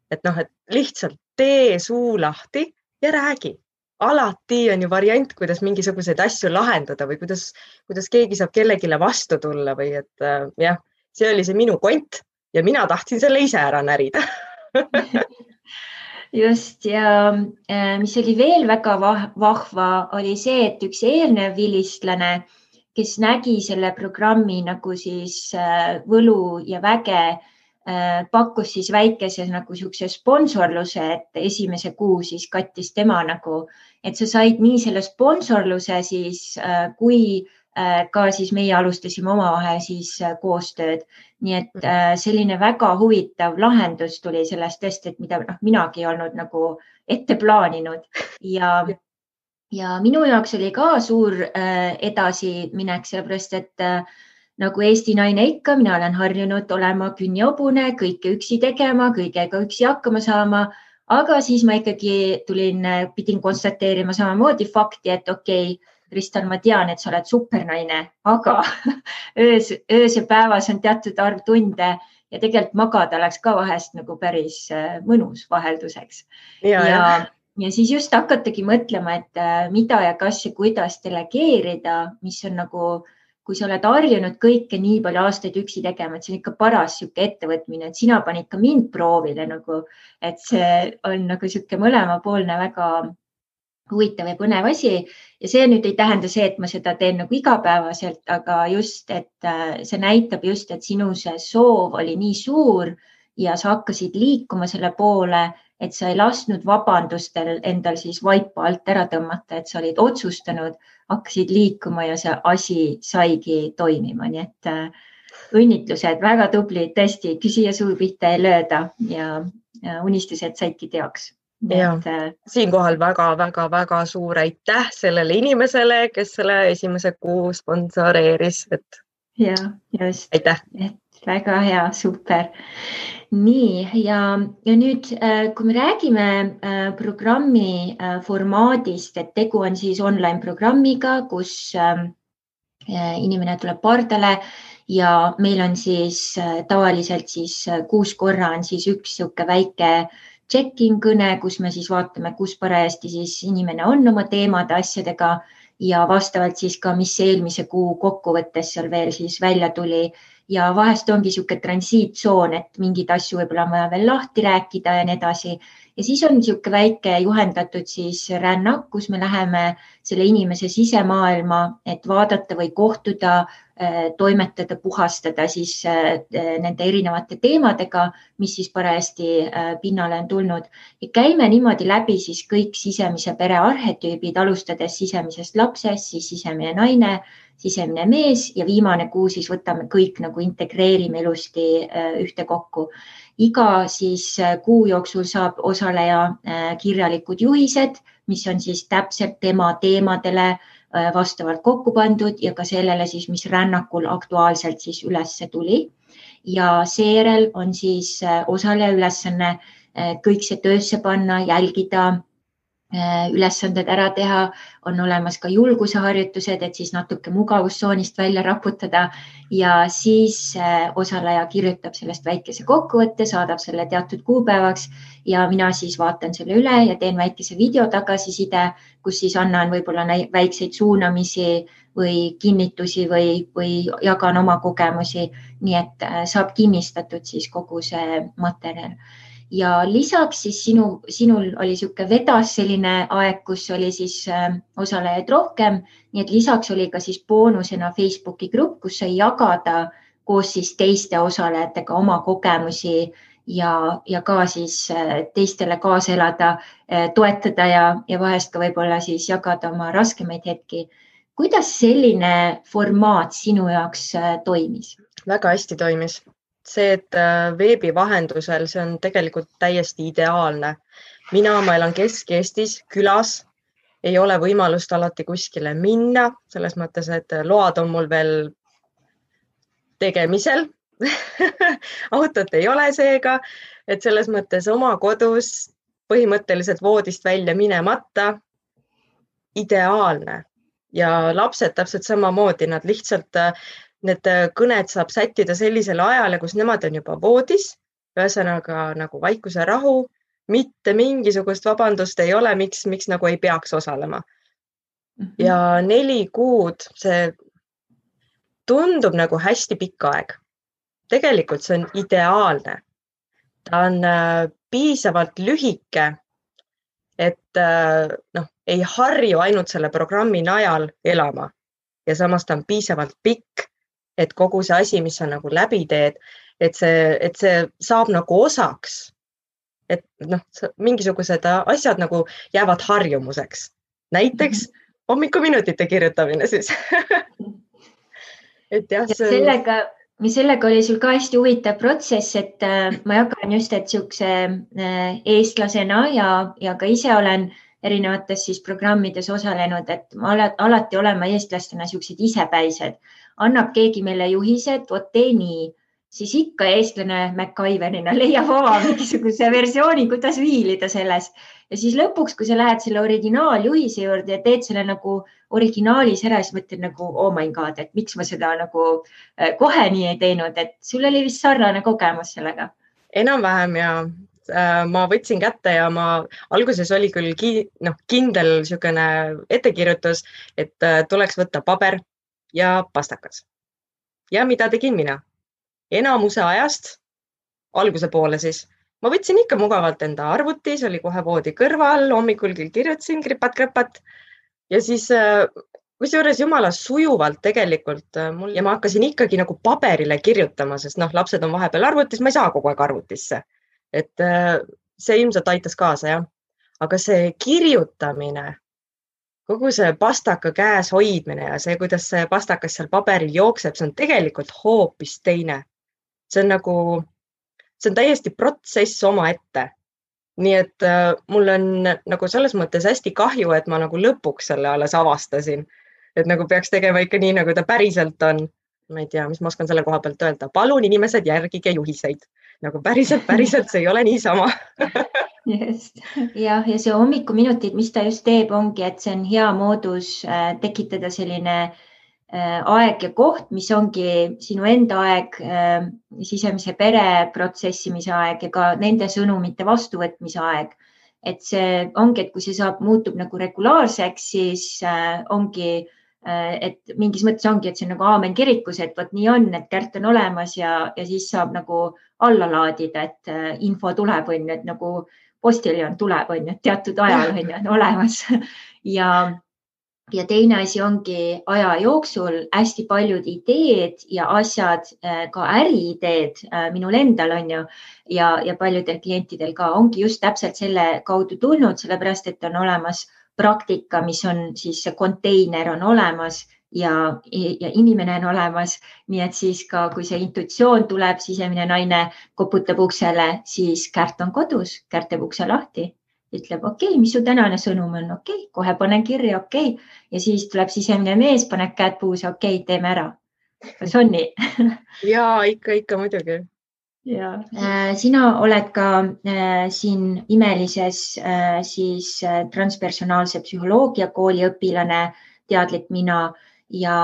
et noh, et lihtsalt tee suu lahti ja räägi. alati on ju variant, kuidas mingisuguseid asju lahendada või kuidas, kuidas keegi saab kellelegi vastu tulla või et äh, jah, see oli see minu kont ja mina tahtsin selle ise ära närida *laughs* just ja äh, mis oli veel väga vahva, oli see, et üks eelnev vilistlane kes nägi selle programmi nagu siis äh, võlu ja väge, äh, pakkus siis väikese nagu niisuguse sponsorluse, et esimese kuu siis kattis tema nagu, et sa said nii selle sponsorluse siis äh, kui ka siis meie alustasime omavahel siis koostööd. nii et mhm. selline väga huvitav lahendus tuli sellest tõesti, et mida noh, minagi ei olnud nagu ette plaaninud ja ja minu jaoks oli ka suur äh, edasiminek, sellepärast et äh, nagu Eesti naine ikka, mina olen harjunud olema künnihobune, kõike üksi tegema, kõigega üksi hakkama saama. aga siis ma ikkagi tulin, äh, pidin konstateerima samamoodi fakti, et okei okay,, Kristal, ma tean, et sa oled supernaine, aga *laughs* öös, öös ja päevas on teatud arv tunde ja tegelikult magada oleks ka vahest nagu päris mõnus vahelduseks. ja, ja, ja siis just hakatagi mõtlema, et äh, mida ja kas ja kuidas delegeerida, mis on nagu, kui sa oled harjunud kõike nii palju aastaid üksi tegema, et see on ikka paras sihuke ettevõtmine, et sina panid ka mind proovile nagu, et see on nagu niisugune mõlemapoolne väga huvitav ja põnev asi. Ja see nüüd ei tähenda see, et ma seda teen nagu igapäevaselt, aga just, et äh, see näitab just, et sinu see soov oli nii suur ja sa hakkasid liikuma selle poole et sa ei lasknud vabandustel endal siis vaipa alt ära tõmmata, et sa olid otsustanud, hakkasid liikuma ja see asi saigi toimima, nii et äh, õnnitlused, väga tublid, tõesti, küsija suu pihta ei lööda ja, ja unistused saidki teoks. ja äh, siinkohal väga-väga-väga suur aitäh sellele inimesele, kes selle esimese kuu sponsoreeris, et. ja just. aitäh. et väga hea, super. Nii ja, ja nüüd, äh, kui me räägime äh, programmi äh, formaadist, et tegu on siis online programmiga, kus ähm, inimene tuleb pardale ja meil on siis tavaliselt siis kuus korra on siis üks niisugune väike check-in kõne, kus me siis vaatame, kus parajasti siis inimene on oma teemade, asjadega ja vastavalt siis ka, mis eelmise kuu kokkuvõttes seal veel siis välja tuli ja vahest ongi niisugune transiitsoon, et mingeid asju võib-olla on vaja veel lahti rääkida ja nii edasi. ja siis on niisugune väike juhendatud siis rännak, kus me läheme selle inimese sisemaailma, et vaadata või kohtuda, äh, toimetada, puhastada siis äh, nende erinevate teemadega, mis siis parajasti äh, pinnale on tulnud. ja käime niimoodi läbi siis kõik sisemise pere arhetüübid, alustades sisemisest lapsest, siis sisemine naine sisemine mees ja viimane kuu siis võtame kõik nagu integreerime ilusti äh, ühtekokku. iga siis äh, kuu jooksul saab osaleja äh, kirjalikud juhised, mis on siis täpselt tema teemadele vastavalt kokku pandud ja ka sellele siis, mis rännakul aktuaalselt siis ülesse tuli. ja seejärel on siis osaleja ülesanne kõik see töösse panna, jälgida ülesanded ära teha, on olemas ka julguseharjutused, et siis natuke mugavustsoonist välja raputada. Ja siis äh, osaleja kirjutab sellest väikese kokkuvõtte, saadab selle teatud kuupäevaks ja mina siis vaatan selle üle ja teen väikese video tagasiside, kus siis annan võib-olla väikseid suunamisi või kinnitusi või, või jagan oma kogemusi, nii et äh, saab kinnistatud siis kogu see materjal ja lisaks siis sinu, sinul oli niisugune vedas selline aeg, kus oli siis äh, osalejaid rohkem, nii et lisaks oli ka siis boonusena Facebooki grupp, kus sai jagada koos siis teiste osalejatega oma kogemusi ja, ja ka siis äh, teistele kaasa elada, äh, toetada ja, ja vahest ka võib-olla siis jagada oma raskemaid hetki. kuidas selline formaat sinu jaoks toimis? väga hästi toimis see, et äh, veebi vahendusel, see on tegelikult täiesti ideaalne. mina, ma elan Kesk-Eestis külas, ei ole võimalust alati kuskile minna, selles mõttes, et load on mul veel tegemisel *laughs* autot ei ole seega, et selles mõttes oma kodus põhimõtteliselt voodist välja minemata. ideaalne ja lapsed täpselt samamoodi, nad lihtsalt äh, need äh, kõned saab sättida sellisele ajale, kus nemad on juba voodis. ühesõnaga nagu vaikuse rahu, mitte mingisugust vabandust ei ole, miks, miks nagu ei peaks osalema. -hmm. ja neli kuud, see tundub nagu hästi pikk aeg. tegelikult see on ideaalne. ta on äh, piisavalt lühike, et äh, noh, ei harju ainult selle programmi najal elama ja samas ta on piisavalt pikk, et kogu see asi, mis sa nagu läbi teed, et see, et see saab nagu osaks. et noh, mingisugused asjad nagu jäävad harjumuseks. näiteks -hmm. hommikuminutite kirjutamine siis *laughs* et jah. sellega, sellega oli sul ka hästi huvitav protsess, et äh, ma jagan just, et niisuguse äh, eestlasena ja, ja ka ise olen erinevates siis programmides osalenud, et ma alati olema eestlastena niisugused isepäised. Annab keegi meile juhised, vot tee nii, siis ikka eestlane MacGyverina leiab oma *laughs* mingisuguse versiooni, kuidas viilida selles. Ja siis lõpuks, kui sa lähed selle originaaljuhise juurde ja teed selle nagu originaalis ära, siis mõtled nagu oh my god, et miks ma seda nagu äh, kohe nii ei teinud, et sul oli vist sarnane kogemus sellega? enam-vähem ja ma võtsin kätte ja ma alguses oli küll ki, noh, kindel niisugune ettekirjutus, et äh, tuleks võtta paber, ja pastakas. ja mida tegin mina? enamuse ajast, alguse poole siis, ma võtsin ikka mugavalt enda arvuti, see oli kohe voodi kõrval, hommikul küll kirjutasin kripat-kräpat ja siis äh, kusjuures jumala sujuvalt tegelikult äh, mul ja ma hakkasin ikkagi nagu paberile kirjutama, sest noh, lapsed on vahepeal arvutis, ma ei saa kogu aeg arvutisse. Et äh, see ilmselt aitas kaasa jah, aga see kirjutamine kogu see pastaka käes hoidmine ja see, kuidas see pastakas seal paberil jookseb, see on tegelikult hoopis teine. see on nagu, see on täiesti protsess omaette. nii et äh, mul on nagu selles mõttes hästi kahju, et ma nagu lõpuks selle alles avastasin. et nagu peaks tegema ikka nii, nagu ta päriselt on. ma ei tea, mis ma oskan selle koha pealt öelda, palun inimesed, järgige juhiseid nagu päriselt, päriselt see ei ole niisama *laughs* just jah, ja see hommikuminutid, mis ta just teeb, ongi, et see on hea moodus äh, tekitada selline Äh, aeg ja koht, mis ongi sinu enda aeg, äh, sisemise pere protsessimise aeg ja ka nende sõnumite vastuvõtmise aeg. et see ongi, et kui see saab, muutub nagu regulaarseks, siis äh, ongi, et mingis mõttes ongi, et see on nagu aamen kirikus, et vot nii on, et kärt on olemas ja, ja siis saab nagu alla laadida, et info tuleb, on ju, et nagu postiljon tuleb, on ju, teatud ajal on ju, on olemas. *laughs* Ja ja teine asi ongi aja jooksul hästi paljud ideed ja asjad, äh, ka äriideed äh, minul endal on ju ja, ja paljudel klientidel ka ongi just täpselt selle kaudu tulnud, sellepärast et on olemas praktika, mis on siis see konteiner on olemas ja, ja inimene on olemas. nii et siis ka, kui see intuitsioon tuleb, sisemine naine koputab uksele, siis Kärt on kodus, Kärt teeb ukse lahti ütleb, okei okay,, mis su tänane sõnum on, okei okay,, kohe panen kirja, okei okay. ja siis tuleb sisemine mees, paneb käed puusse, okei okay,, teeme ära. kas on nii *laughs* ja ikka, ikka muidugi. Äh, sina oled ka äh, siin imelises äh, siis transpersonaalse psühholoogia kooli õpilane, teadlik mina ja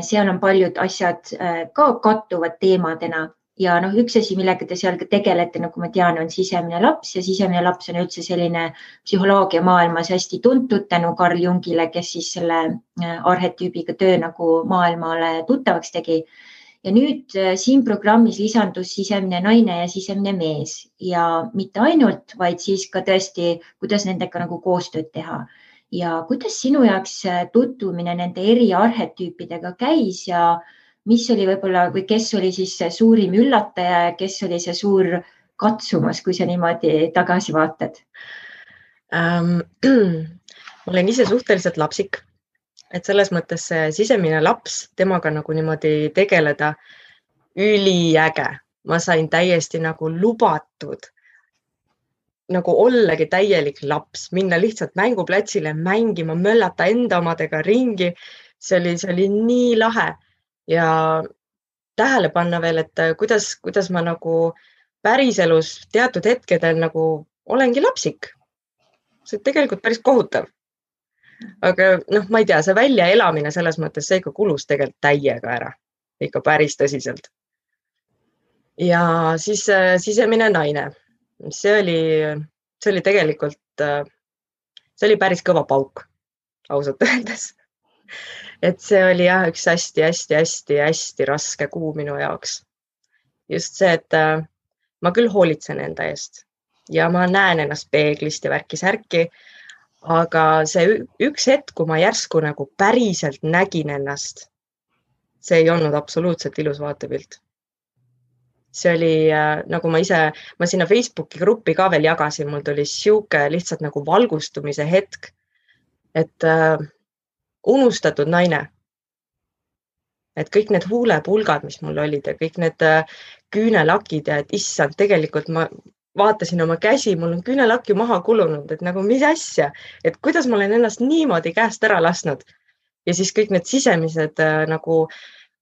seal on paljud asjad ka kattuvad teemadena ja noh, üks asi, millega te seal ka tegelete, nagu ma tean, on sisemine laps ja sisemine laps on üldse selline psühholoogia maailmas hästi tuntud tänu Carl Jungile, kes siis selle arhetüübiga töö nagu maailmale tuttavaks tegi. Ja nüüd äh, siin programmis lisandus sisemine naine ja sisemine mees. Ja mitte ainult, vaid siis ka tõesti, kuidas nendega nagu koostööd teha. Ja kuidas sinu jaoks äh, tutvumine nende eri arhetüüpidega käis ja mis oli võib-olla või kes oli siis see suurim üllataja ja kes oli see suur katsumus, kui sa niimoodi tagasi vaatad? Ähm,? *clears throat* ma olen ise suhteliselt lapsik, et selles mõttes see sisemine laps, temaga nagu niimoodi tegeleda, üliäge, ma sain täiesti nagu lubatud nagu ollagi täielik laps, minna lihtsalt mänguplatsile mängima, möllata enda omadega ringi. see oli, see oli nii lahe ja tähele panna veel, et äh, kuidas, kuidas ma nagu päriselus teatud hetkedel nagu olengi lapsik. see tegelikult päris kohutav. Aga noh, ma ei tea, see väljaelamine selles mõttes, see ikka kulus tegelikult täiega ära, ikka päris tõsiselt. ja siis äh, sisemine naine, see oli, see oli tegelikult, äh, see oli päris kõva pauk, ausalt *laughs* öeldes et see oli jah, üks hästi-hästi-hästi-hästi raske kuu minu jaoks. just see, et äh, ma küll hoolitsen enda eest ja ma näen ennast peeglist ja värki-särki. Aga see üks hetk, kui ma järsku nagu päriselt nägin ennast, see ei olnud absoluutselt ilus vaatepilt see oli äh, nagu ma ise, ma sinna Facebooki gruppi ka veel jagasin, mul tuli sihuke lihtsalt nagu valgustumise hetk. et äh, unustatud naine. et kõik need huulepulgad, mis mul olid ja kõik need äh, küünelakid ja et issand, tegelikult ma vaatasin oma käsi, mul on küünelakk ju maha kulunud, et nagu mis asja, et kuidas ma olen ennast niimoodi käest ära lasknud. ja siis kõik need sisemised äh, nagu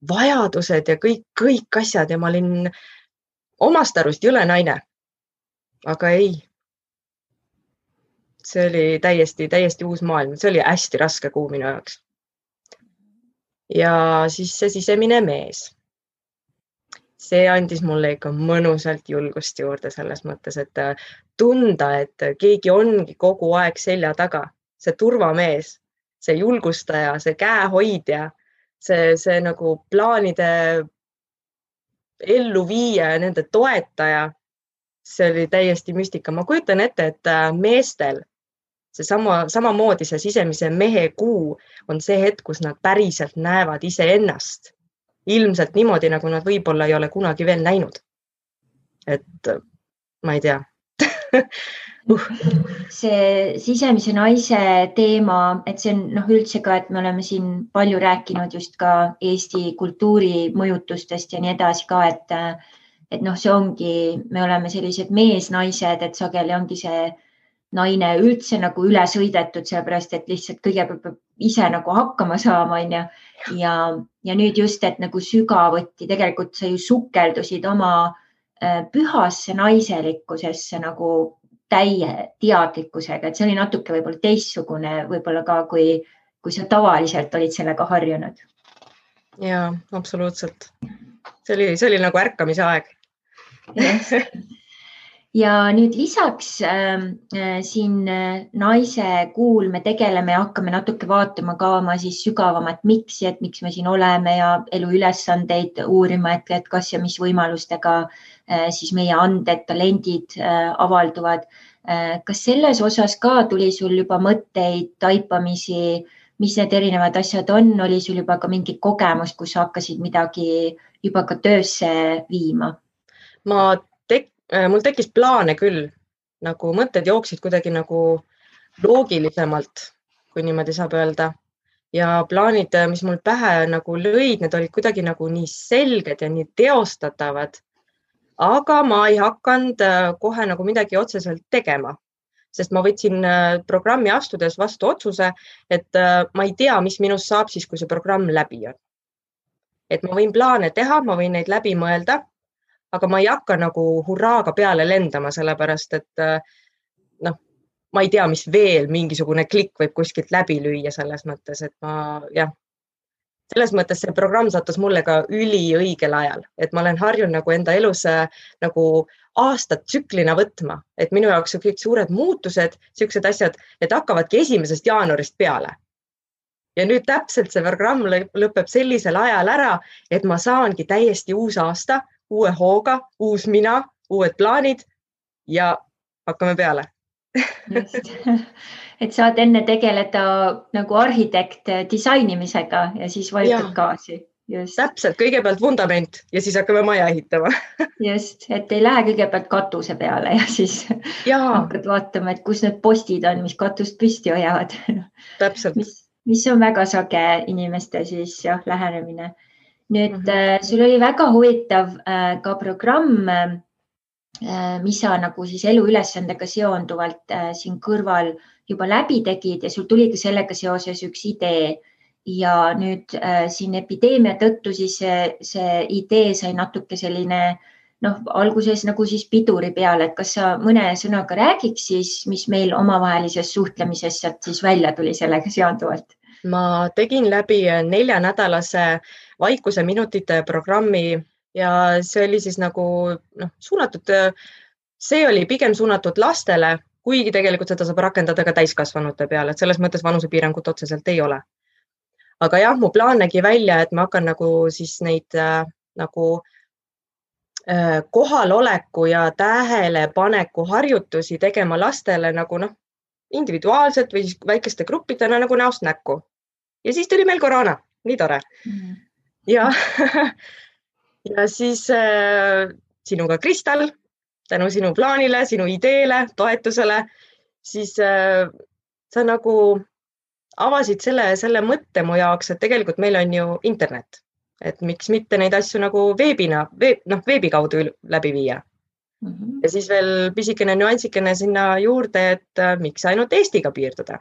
vajadused ja kõik, kõik asjad ja ma olin omast arust jõle naine. aga ei, see oli täiesti, täiesti uus maailm, see oli hästi raske kuu minu jaoks. ja siis see sisemine mees. See andis mulle ikka mõnusalt julgust juurde selles mõttes, et äh, tunda, et keegi ongi kogu aeg selja taga, see turvamees, see julgustaja, see käehoidja, see, see nagu plaanide elluviija ja nende toetaja see oli täiesti müstika. ma kujutan ette, et äh, meestel seesama, samamoodi see sisemise mehe kuu on see hetk, kus nad päriselt näevad iseennast. Ilmselt niimoodi, nagu nad võib-olla ei ole kunagi veel näinud. et ma ei tea *laughs* uh. see sisemise naise teema, et see on noh, üldse ka, et me oleme siin palju rääkinud just ka Eesti kultuuri mõjutustest ja nii edasi ka, et et noh, see ongi, me oleme sellised mees-naised, et sageli ongi see naine üldse nagu üle sõidetud, sellepärast et lihtsalt kõigepealt peab ise nagu hakkama saama, onju. ja, ja nüüd just, et nagu sügavuti tegelikult sa ju sukeldusid oma äh, pühasse naiselikkusesse nagu täie teadlikkusega, et see oli natuke võib-olla teistsugune võib-olla ka, kui, kui sa tavaliselt olid sellega harjunud ja absoluutselt. see oli, see oli nagu ärkamise aeg ja nüüd lisaks ähm, äh, siin äh, naise kuul me tegeleme ja hakkame natuke vaatama ka oma siis sügavamat miks'i, et miks me siin oleme ja eluülesandeid uurima, et, et kas ja mis võimalustega äh, siis meie anded, talendid äh, avalduvad äh,. kas selles osas ka tuli sul juba mõtteid, taipamisi, mis need erinevad asjad on, oli sul juba ka mingit kogemust, kus hakkasid midagi juba ka töösse viima? ma mul tekkis plaane küll, nagu mõtted jooksid kuidagi nagu loogilisemalt, kui niimoodi saab öelda. ja plaanid, äh, mis mul pähe nagu lõid, need olid kuidagi nagu nii selged ja nii teostatavad. aga ma ei hakanud äh, kohe nagu midagi otseselt tegema, sest ma võtsin programmi astudes vastu otsuse, et ma ei tea, mis minust saab siis, kui see programm läbi on. et ma võin plaane teha, ma võin neid läbi mõelda aga ma ei hakka nagu hurraaga peale lendama, sellepärast et äh, noh, ma ei tea, mis veel mingisugune klikk võib kuskilt läbi lüüa selles mõttes, et ma jah, selles mõttes see programm sattus mulle ka üliõigel ajal, et ma olen harjunud nagu enda elus äh, nagu aastat tsüklina võtma, et minu jaoks kõik suured muutused, niisugused asjad, need hakkavadki esimesest jaanuarist peale. Ja nüüd täpselt see programm lõpeb sellisel ajal ära, et ma saangi täiesti uus aasta, uue hooga, uus mina, uued plaanid ja hakkame peale. *laughs* Et saad enne tegeleda nagu arhitekt disainimisega ja siis vajutad gaasi. täpselt, kõigepealt vundament ja siis hakkame maja ehitama. *laughs* Just, et ei lähe kõigepealt katuse peale ja siis ja. hakkad vaatama, et kus need postid on, mis katust püsti hoiavad. mis, mis on väga sage inimeste siis jah, lähenemine nüüd mm -hmm. sul oli väga huvitav äh, ka programm, äh, mis sa nagu siis eluülesandega seonduvalt siin kõrval juba läbi tegid ja sul tuli ka sellega seoses üks idee ja nüüd äh, siin epideemia tõttu siis see, see idee sai natuke selline noh, alguses nagu siis piduri peal, et kas sa mõne sõnaga räägiks siis, mis meil omavahelises suhtlemises sealt siis välja tuli sellega seonduvalt? ma tegin läbi neljanädalase vaikuseminutite programmi ja see oli siis nagu noh, suunatud, see oli pigem suunatud lastele, kuigi tegelikult seda saab rakendada ka täiskasvanute peale, et selles mõttes vanusepiirangut otseselt ei ole. aga jah, mu plaan nägi välja, et ma hakkan nagu siis neid äh, nagu äh, kohaloleku ja tähelepaneku harjutusi tegema lastele nagu noh, individuaalselt või siis väikeste gruppidena nagu näost näkku. ja siis tuli meil koroona, nii tore mm. -hmm ja *laughs* ja siis äh, sinuga, Kristal, tänu sinu plaanile, sinu ideele, toetusele, siis äh, sa nagu avasid selle, selle mõtte mu jaoks, et tegelikult meil on ju internet, et miks mitte neid asju nagu veebina, veeb, noh, veebi kaudu läbi viia mm. -hmm. ja siis veel pisikene nüansikene sinna juurde, et äh, miks ainult Eestiga piirduda.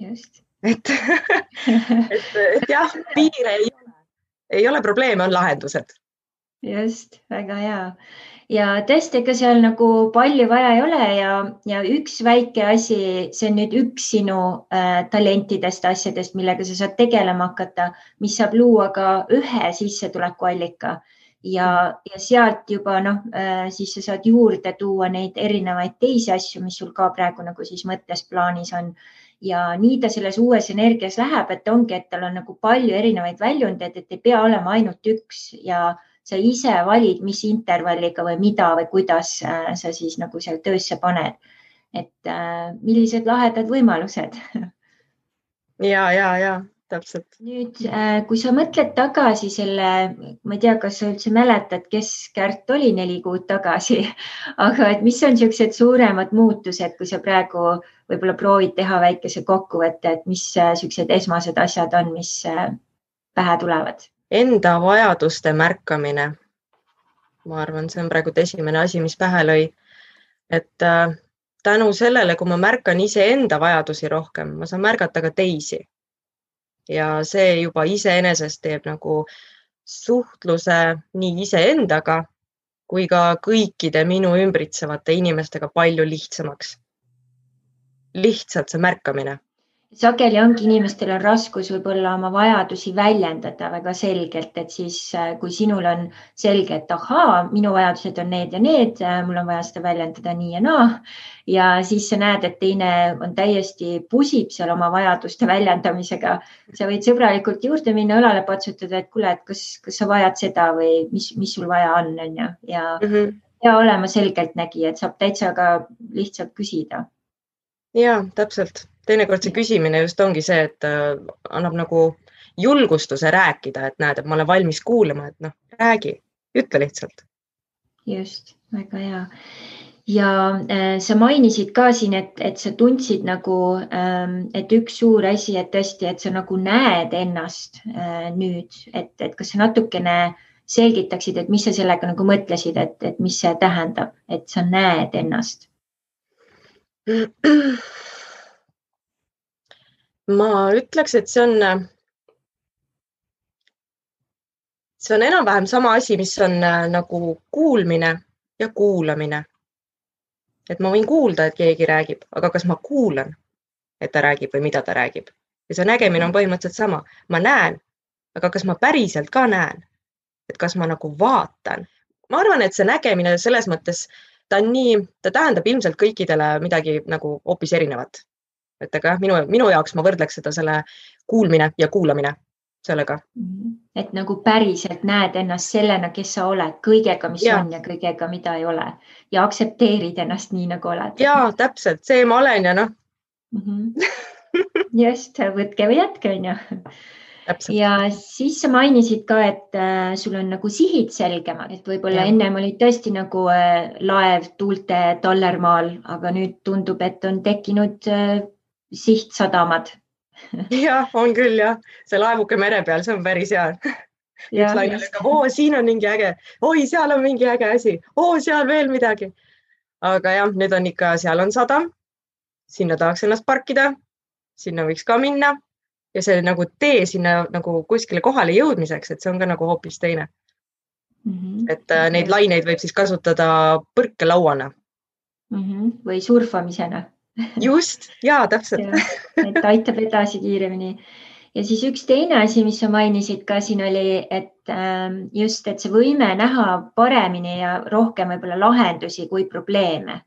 just. et *laughs* et, et jah, piire ei ei ole probleeme, on lahendused. just, väga hea. Ja tõesti, ega seal nagu palju vaja ei ole ja, ja üks väike asi, see on nüüd üks sinu äh, talentidest, asjadest, millega sa saad tegelema hakata, mis saab luua ka ühe sissetulekuallika. Ja, ja sealt juba noh äh,, siis sa saad juurde tuua neid erinevaid teisi asju, mis sul ka praegu nagu siis mõttes plaanis on ja nii ta selles uues energias läheb, et ongi, et tal on nagu palju erinevaid väljundeid, et ei pea olema ainult üks ja sa ise valid, mis intervalliga või mida või kuidas äh, sa siis nagu seal töösse paned. et äh, millised lahedad võimalused *laughs* ja, ja, ja täpselt. nüüd, äh, kui sa mõtled tagasi selle, ma ei tea, kas sa üldse mäletad, kes Kärt oli neli kuud tagasi, *laughs* aga et mis on niisugused suuremad muutused, kui sa praegu võib-olla proovid teha väikese kokkuvõtte, et mis niisugused äh, esmased asjad on, mis äh, pähe tulevad? Enda vajaduste märkamine. ma arvan, see on praegu esimene asi, mis pähe lõi. et tänu sellele, kui ma märkan iseenda vajadusi rohkem, ma saan märgata ka teisi ja see juba iseenesest teeb nagu suhtluse nii iseendaga kui ka kõikide minu ümbritsevate inimestega palju lihtsamaks. lihtsalt see märkamine. Sageli ongi inimestel on raskus võib-olla oma vajadusi väljendada väga selgelt, et siis äh, kui sinul on selge, et ahaa, minu vajadused on need ja need, äh, mul on vaja seda väljendada nii ja naa. ja siis sa näed, et teine on täiesti pusib seal oma vajaduste väljendamisega. sa võid sõbralikult juurde minna, õlale patsutada, et kuule, et kas, kas sa vajad seda või mis, mis sul vaja on, on ju, ja mm -hmm. ja olema selgeltnägija, et saab täitsa ka lihtsalt küsida. ja täpselt teinekord see küsimine just ongi see, et äh, annab nagu julgustuse rääkida, et näed, et ma olen valmis kuulama, et noh, räägi, ütle lihtsalt. just, väga hea. ja äh, sa mainisid ka siin, et, et sa tundsid nagu ähm,, et üks suur asi, et tõesti, et sa nagu näed ennast äh, nüüd, et, et kas sa natukene selgitaksid, et mis sa sellega nagu mõtlesid, et, et mis see tähendab, et sa näed ennast *clears throat* ma ütleks, et see on, see on enam-vähem sama asi, mis on äh, nagu kuulmine ja kuulamine. et ma võin kuulda, et keegi räägib, aga kas ma kuulan, et ta räägib või mida ta räägib? Ja see nägemine on põhimõtteliselt sama, ma näen, aga kas ma päriselt ka näen, et kas ma nagu vaatan, ma arvan, et see nägemine selles mõttes, ta on nii, ta tähendab ilmselt kõikidele midagi nagu hoopis erinevat et aga minu, minu jaoks ma võrdleks seda selle kuulmine ja kuulamine sellega. Mhm. et nagu päriselt näed ennast sellena, kes sa oled, kõigega, mis ja. on ja kõigega, mida ei ole ja aktsepteerid ennast nii, nagu oled. ja täpselt see ma olen ja noh mm -hmm.. *laughs* just, võtke või jätke, onju. ja siis sa mainisid ka, et äh, sul on nagu sihid selgemad, et võib-olla ennem olid tõesti nagu äh, laev tuulte tallermaal, aga nüüd tundub, et on tekkinud sihtsadamad *laughs* jah, on küll jah, see laevuke mere peal, see on päris hea. *laughs* üks laine lükkab, oo, siin on mingi äge, oi, seal on mingi äge asi, oo, seal veel midagi. aga jah, nüüd on ikka, seal on sadam, sinna tahaks ennast parkida, sinna võiks ka minna ja see nagu tee sinna nagu kuskile kohale jõudmiseks, et see on ka nagu hoopis teine mm. -hmm. et äh, neid laineid võib siis kasutada põrkelauana mm. -hmm. või surfamisena just ja täpselt. et aitab edasi kiiremini. ja siis üks teine asi, mis sa mainisid ka siin oli, et ähm, just, et see võime näha paremini ja rohkem võib-olla lahendusi kui probleeme.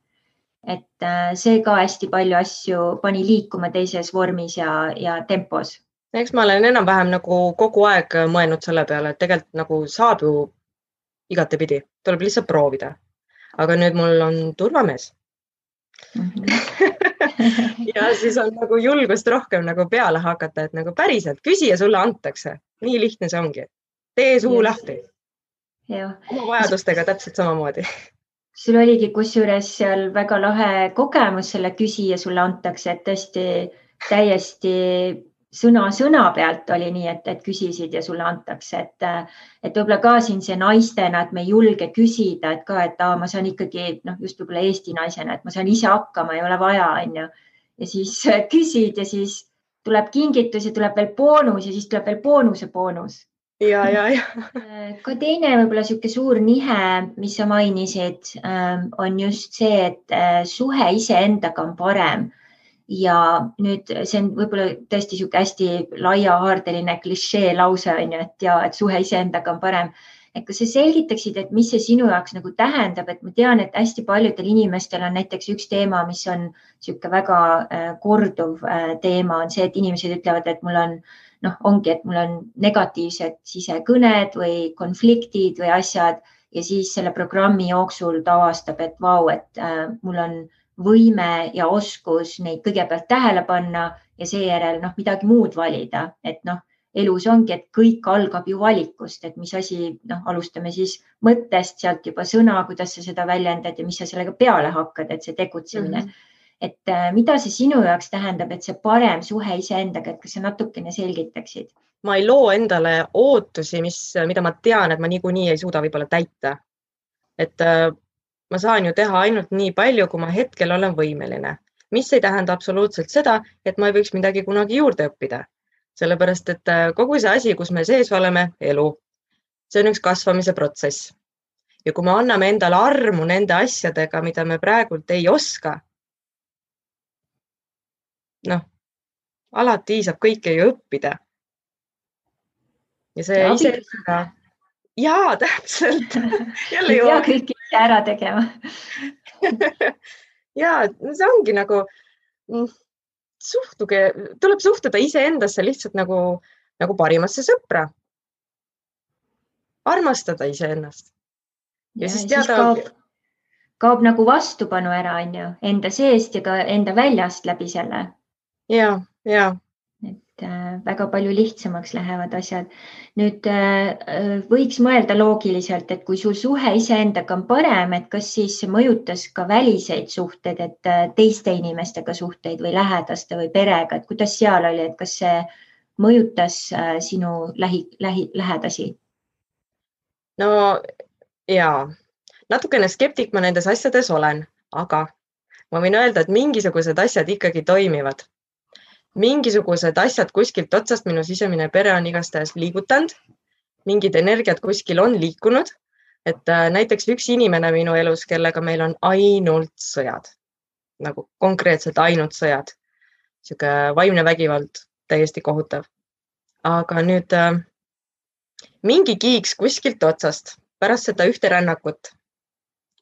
et äh, see ka hästi palju asju pani liikuma teises vormis ja, ja tempos. eks ma olen enam-vähem nagu kogu aeg mõelnud selle peale, et tegelikult nagu saab ju igatepidi, tuleb lihtsalt proovida. aga nüüd mul on turvamees mm. -hmm. *laughs* *laughs* ja siis on nagu julgust rohkem nagu peale hakata, et nagu päriselt küsi ja sulle antakse. nii lihtne see ongi. tee suu Just. lahti. oma vajadustega täpselt samamoodi sul oligi kusjuures seal väga lahe kogemus selle küsija sulle antakse, et tõesti täiesti sõna sõna pealt oli nii, et, et küsisid ja sulle antakse, et, et võib-olla ka siin see naistena, et me ei julge küsida, et ka, et aa, ma saan ikkagi noh, just võib-olla Eesti naisena, et ma saan ise hakkama, ei ole vaja, onju. ja siis *laughs* küsid ja siis tuleb kingitus ja tuleb veel boonus ja siis tuleb veel boonuse boonus. ja, ja, ja. *laughs* ka teine võib-olla niisugune suur nihe, mis sa mainisid, ähm, on just see, et äh, suhe iseendaga on parem ja nüüd see on võib-olla tõesti niisugune hästi laiahaardeline klišee lause on ju, et ja et suhe iseendaga on parem. et kas sa selgitaksid, et mis see sinu jaoks nagu tähendab, et ma tean, et hästi paljudel inimestel on näiteks üks teema, mis on niisugune väga äh, korduv äh, teema, on see, et inimesed ütlevad, et mul on noh, ongi, et mul on negatiivsed sisekõned või konfliktid või asjad ja siis selle programmi jooksul ta avastab, et vau, et äh, mul on võime ja oskus neid kõigepealt tähele panna ja seejärel noh, midagi muud valida, et noh, elus ongi, et kõik algab ju valikust, et mis asi, noh, alustame siis mõttest, sealt juba sõna, kuidas sa seda väljendad ja mis sa sellega peale hakkad, et see tegutsemine mm. -hmm. et äh, mida see sinu jaoks tähendab, et see parem suhe iseendaga, et kas sa natukene selgitaksid? ma ei loo endale ootusi, mis, mida ma tean, et ma niikuinii ei suuda võib-olla täita. et äh, ma saan ju teha ainult nii palju, kui ma hetkel olen võimeline, mis ei tähenda absoluutselt seda, et ma ei võiks midagi kunagi juurde õppida. sellepärast, et äh, kogu see asi, kus me sees oleme, elu, see on üks kasvamise protsess. ja kui me anname endale armu nende asjadega, mida me praegult ei oska, noh, alati saab kõike ju õppida. ja see ise. Jaa, täpselt *laughs* jälle jõuab. ja kõike ise ära tegema *laughs* ja see ongi nagu mm, suhtuge, tuleb suhtuda iseendasse lihtsalt nagu, nagu parimasse sõpra. armastada iseennast. ja, ja siis teada. Kaob, kaob nagu vastupanu ära, on ju, enda seest ja ka enda väljast läbi selle. ja, ja et äh, väga palju lihtsamaks lähevad asjad. nüüd äh, äh, võiks mõelda loogiliselt, et kui sul suhe iseendaga on parem, et kas siis mõjutas ka väliseid suhteid, et teiste inimestega suhteid või lähedaste või perega, et kuidas seal oli, et kas see mõjutas sinu lähi, lähi, lähedasi? no ja natukene skeptik ma nendes asjades olen, aga ma võin öelda, et mingisugused asjad ikkagi toimivad mingisugused asjad kuskilt otsast minu sisemine pere on igastahes liigutanud, mingid energiat kuskil on liikunud. et äh, näiteks üks inimene minu elus, kellega meil on ainult sõjad, nagu konkreetselt ainult sõjad, sihuke vaimne vägivald, täiesti kohutav. aga nüüd äh, mingi kiiks kuskilt otsast pärast seda ühte rännakut,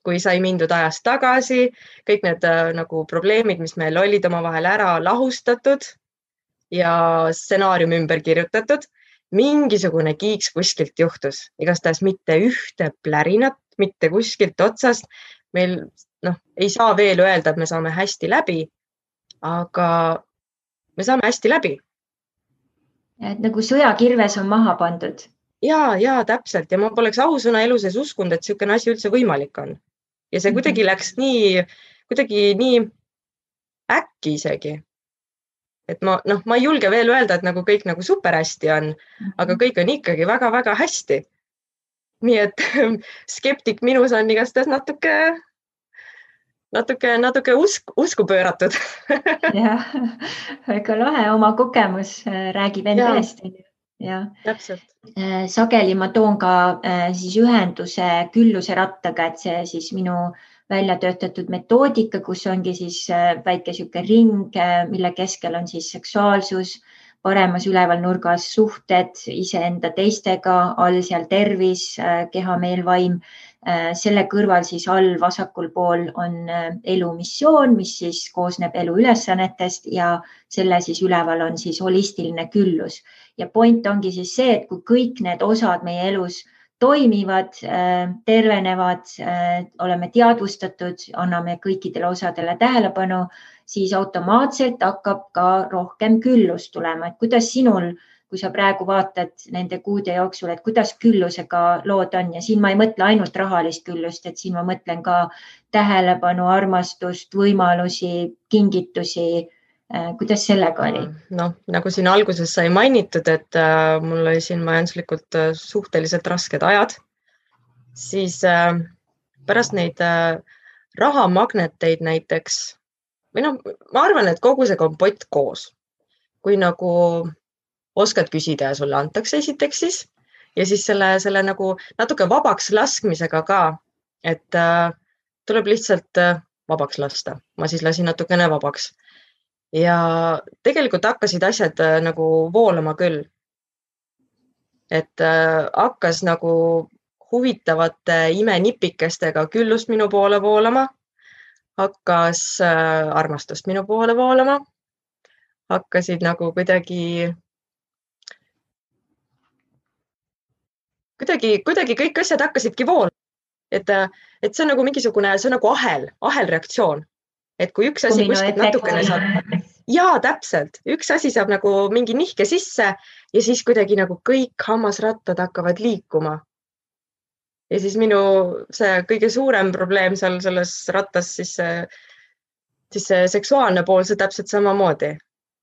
kui sai mindud ajas tagasi, kõik need äh, nagu probleemid, mis meil olid omavahel ära lahustatud ja stsenaarium ümber kirjutatud. mingisugune kiiks kuskilt juhtus, igastahes mitte ühte plärinat, mitte kuskilt otsast. meil noh, ei saa veel öelda, et me saame hästi läbi. aga me saame hästi läbi. et nagu sõjakirves on maha pandud. ja, ja täpselt ja ma poleks ausõna elu sees uskunud, et niisugune asi üldse võimalik on. ja see kuidagi mm -hmm. läks nii, kuidagi nii äkki isegi et ma noh, ma ei julge veel öelda, et nagu kõik nagu super hästi on, aga kõik on ikkagi väga-väga hästi. nii et *laughs* skeptik minus on igastahes natuke, natuke, natuke usk, usku pööratud. *laughs* Jah, väga lahe, oma kogemus äh, räägib enda eest jah, täpselt. Äh, sageli ma toon ka äh, siis ühenduse külluse rattaga, et see siis minu äh, välja töötatud metoodika, kus ongi siis äh, väike niisugune ring, äh, mille keskel on siis seksuaalsus, paremas üleval nurgas suhted iseenda teistega, all seal tervis, äh, keha, meel, vaim. selle kõrval siis all vasakul pool on elu missioon, mis siis koosneb elu ülesannetest ja selle siis üleval on siis holistiline küllus. ja point ongi siis see, et kui kõik need osad meie elus toimivad, äh, tervenevad, äh, oleme teadvustatud, anname kõikidele osadele tähelepanu, siis automaatselt hakkab ka rohkem küllust tulema, et kuidas sinul, kui sa praegu vaatad nende kuude jooksul, et kuidas küllusega lood on? Ja siin ma ei mõtle ainult rahalist küllust, et siin ma mõtlen ka tähelepanu, armastust, võimalusi, kingitusi kuidas sellega oli? noh, nagu siin alguses sai mainitud, et äh, mul oli siin majanduslikult äh, suhteliselt rasked ajad, siis äh, pärast neid äh, rahamagneteid näiteks või noh, ma arvan, et kogu see kompott koos, kui nagu oskad küsida ja sulle antakse esiteks siis ja siis selle, selle nagu natuke vabaks laskmisega ka, et äh, tuleb lihtsalt äh, vabaks lasta, ma siis lasin natukene vabaks ja tegelikult hakkasid asjad äh, nagu voolama küll. et äh, hakkas nagu huvitavate imenipikestega küllust minu poole voolama, hakkas äh, armastust minu poole voolama, hakkasid nagu kuidagi, kuidagi, kuidagi kõik asjad hakkasidki voolama. et, et see on nagu mingisugune, see on nagu ahel, ahelreaktsioon et kui üks asi kuskilt natukene saab, ja täpselt, üks asi saab nagu mingi nihke sisse ja siis kuidagi nagu kõik hammasrattad hakkavad liikuma. ja siis minu see kõige suurem probleem seal selles rattas, siis see, siis see seksuaalne pool, see täpselt samamoodi.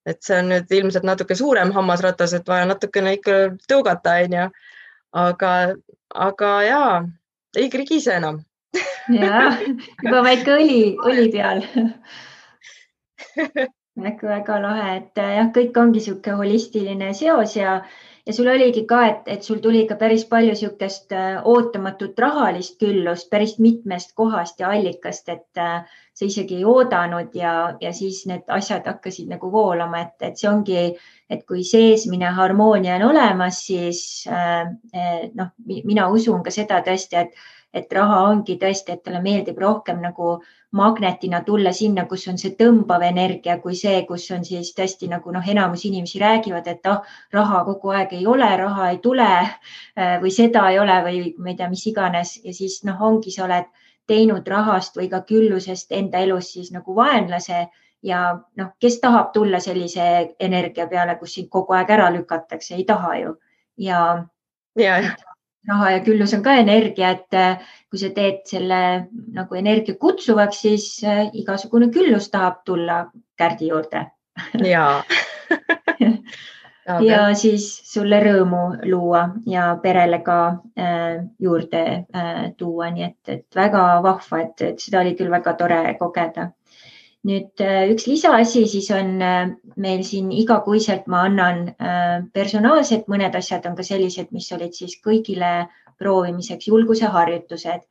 et see on nüüd ilmselt natuke suurem hammasratas, et vaja natukene ikka tõugata, onju. aga, aga ja ei krigise enam ja juba väike õli, õli peal *laughs* väga-väga lahe, et jah, kõik ongi niisugune holistiline seos ja, ja sul oligi ka, et, et sul tuli ikka päris palju niisugust äh, ootamatut rahalist küllust päris mitmest kohast ja allikast, et äh, sa isegi ei oodanud ja, ja siis need asjad hakkasid nagu voolama, et, et see ongi, et kui seesmine harmoonia on olemas, siis äh, noh, mina usun ka seda tõesti, et et raha ongi tõesti, et talle meeldib rohkem nagu magnetina tulla sinna, kus on see tõmbav energia, kui see, kus on siis tõesti nagu noh, enamus inimesi räägivad, et ah, raha kogu aeg ei ole, raha ei tule äh, või seda ei ole või ma ei tea, mis iganes. Ja siis noh, ongi, sa oled teinud rahast või ka küllusest enda elus siis nagu vaenlase ja noh, kes tahab tulla sellise energia peale, kus sind kogu aeg ära lükatakse, ei taha ju. Ja, ja raha ja küllus on ka energia, et äh, kui sa teed selle nagu energia kutsuvaks, siis äh, igasugune küllus tahab tulla kärdi juurde. ja *laughs* ja siis sulle rõõmu luua ja perele ka äh, juurde äh, tuua, nii et, et väga vahva, et, et seda oli küll väga tore kogeda nüüd äh, üks lisaasi siis on äh, meil siin igakuiselt ma annan äh, personaalselt, mõned asjad on ka sellised, mis olid siis kõigile proovimiseks julguseharjutused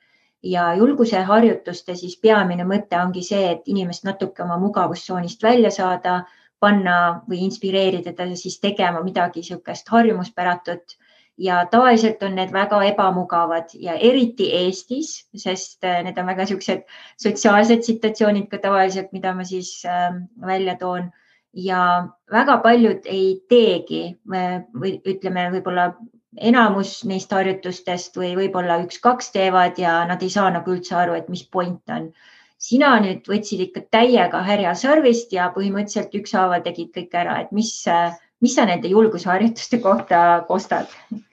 ja julguseharjutuste siis peamine mõte ongi see, et inimest natuke oma mugavustsoonist välja saada, panna või inspireerida teda siis tegema midagi niisugust harjumuspäratut ja tavaliselt on need väga ebamugavad ja eriti Eestis, sest äh, need on väga niisugused sotsiaalsed situatsioonid ka tavaliselt, mida ma siis äh, välja toon ja väga paljud ei teegi äh, või ütleme, võib-olla enamus neist harjutustest või võib-olla üks-kaks teevad ja nad ei saa nagu üldse aru, et mis point on. sina nüüd võtsid ikka täiega härja sarvist ja põhimõtteliselt ükshaaval tegid kõik ära, et mis, mis sa nende julgusharjutuste kohta kostad? *laughs*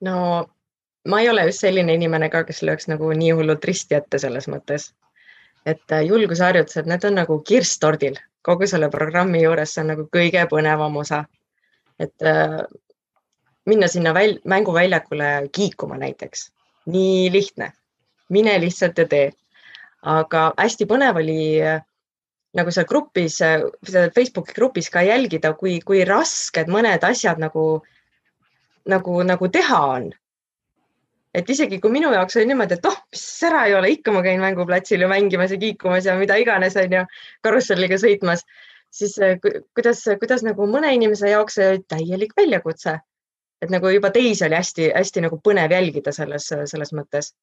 no ma ei ole just selline inimene ka, kes lööks nagu nii hullult risti ette selles mõttes. et äh, julgusharjutused, need on nagu kirss tordil, kogu selle programmi juures, see on nagu kõige põnevam osa. et äh, minna sinna väl, mänguväljakule kiikuma näiteks, nii lihtne, mine lihtsalt ja tee. aga hästi põnev oli äh, nagu seal grupis, äh, Facebooki grupis ka jälgida, kui, kui rasked mõned asjad nagu äh, nagu, nagu teha on. et isegi kui minu jaoks oli niimoodi, et oh, mis sära ei ole, ikka ma käin mänguplatsil ju mängimas ja kiikumas ja mida iganes on ju karusselliga sõitmas, siis eh, kuidas, kuidas nagu mõne inimese jaoks see oli täielik väljakutse. et nagu juba teisi oli hästi-hästi nagu põnev jälgida selles, selles mõttes.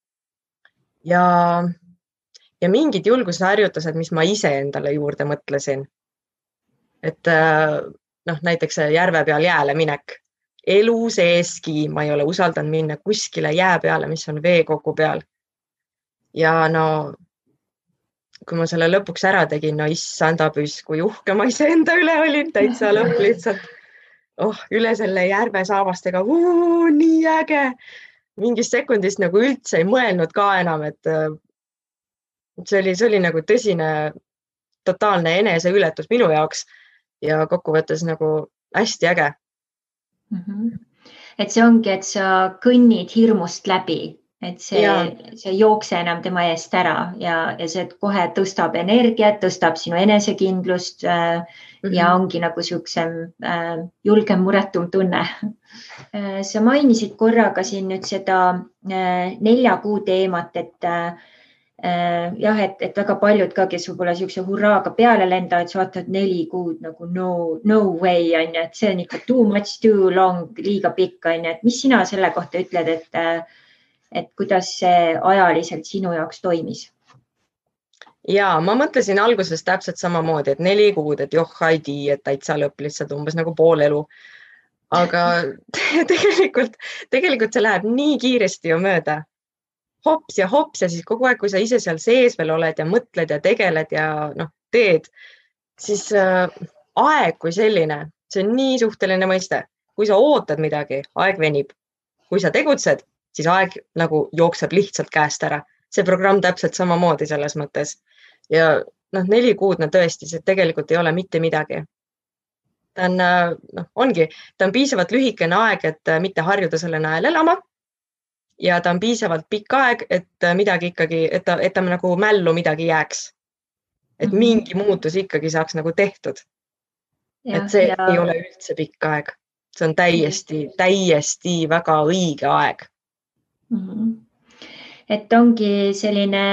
ja, ja mingid julgusharjutused, mis ma iseendale juurde mõtlesin. et eh, noh, näiteks järve peal jääle minek elu seeski ma ei ole usaldanud minna kuskile jää peale, mis on veekogu peal. ja no kui ma selle lõpuks ära tegin, no issanda püss, kui uhke ma iseenda üle olin, täitsa lõpp lihtsalt. oh, üle selle järve saabastega, nii äge. mingist sekundist nagu üldse ei mõelnud ka enam, et see oli, see oli nagu tõsine, totaalne eneseületus minu jaoks ja kokkuvõttes nagu hästi äge mm. -hmm. et see ongi, et sa kõnnid hirmust läbi, et see, see ei jookse enam tema eest ära ja, ja see kohe tõstab energiat, tõstab sinu enesekindlust äh, mm -hmm. ja mhm. ongi nagu niisugusem äh, julgem, muretum tunne *laughs* äh,. sa mainisid korraga siin nüüd seda äh, nelja kuu teemat, et äh, Äh, jah, et, et väga paljud ka, kes võib-olla niisuguse hurraaga peale lendavad, siis vaatavad neli kuud nagu no, no way on ju, et see on ikka too much too long, liiga pikk on ju, et mis sina selle kohta ütled, et, et kuidas see ajaliselt sinu jaoks toimis? ja ma mõtlesin alguses täpselt samamoodi, et neli kuud, et joh, ei tea, et täitsa lõpp lihtsalt umbes nagu pool elu. aga *laughs* tegelikult, tegelikult see läheb nii kiiresti ju mööda hops ja hops ja siis kogu aeg, kui sa ise seal sees veel oled ja mõtled ja tegeled ja noh, teed, siis äh, aeg kui selline, see on nii suhteline mõiste. kui sa ootad midagi, aeg venib. kui sa tegutsed, siis aeg nagu jookseb lihtsalt käest ära. see programm täpselt samamoodi selles mõttes ja noh, neli kuud, no tõesti, see tegelikult ei ole mitte midagi ta on, äh, noh, ongi, ta on piisavalt lühikene aeg, et äh, mitte harjuda selle najal elama ja ta on piisavalt pikk aeg, et midagi ikkagi, et ta, et ta nagu mällu midagi jääks. et -hmm. mingi muutus ikkagi saaks nagu tehtud. et see ja... ei ole üldse pikk aeg see on täiesti, täiesti väga õige aeg mm. -hmm et ongi selline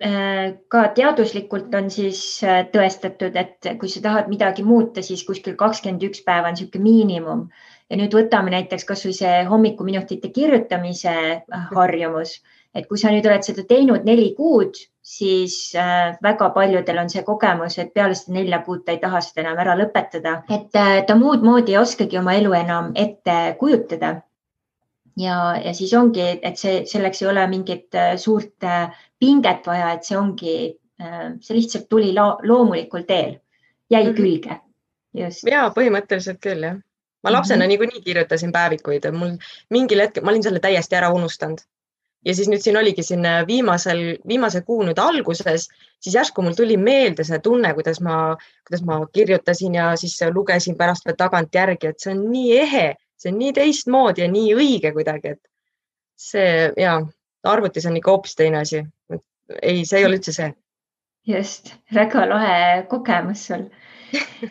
äh, ka teaduslikult on siis äh, tõestatud, et kui sa tahad midagi muuta, siis kuskil kakskümmend üks päeva on niisugune miinimum. Ja nüüd võtame näiteks kasvõi see hommikuminutite kirjutamise äh, harjumus, et kui sa nüüd oled seda teinud neli kuud, siis väga paljudel on see kogemus, et peale seda nelja kuud ta ei taha seda enam ära lõpetada, et ta muud moodi ei oskagi oma elu enam ette kujutada ja, ja siis ongi, et see, selleks ei ole mingit äh, suurt äh, pinget vaja, et see ongi, äh, see lihtsalt tuli loomulikul teel, jäi -hmm. külge. ja põhimõtteliselt küll jah. Ma lapsena mm -hmm. niikuinii kirjutasin päevikuid, mul mingil hetkel, ma olin selle täiesti ära unustanud ja siis nüüd siin oligi siin viimasel, viimase kuu nüüd alguses, siis järsku mul tuli meelde see tunne, kuidas ma, kuidas ma kirjutasin ja siis lugesin pärast veel tagantjärgi, et see on nii ehe see on nii teistmoodi ja nii õige kuidagi, et see ja arvutis on ikka hoopis teine asi. ei, see ei ole üldse see. just, väga lahe kogemus sul.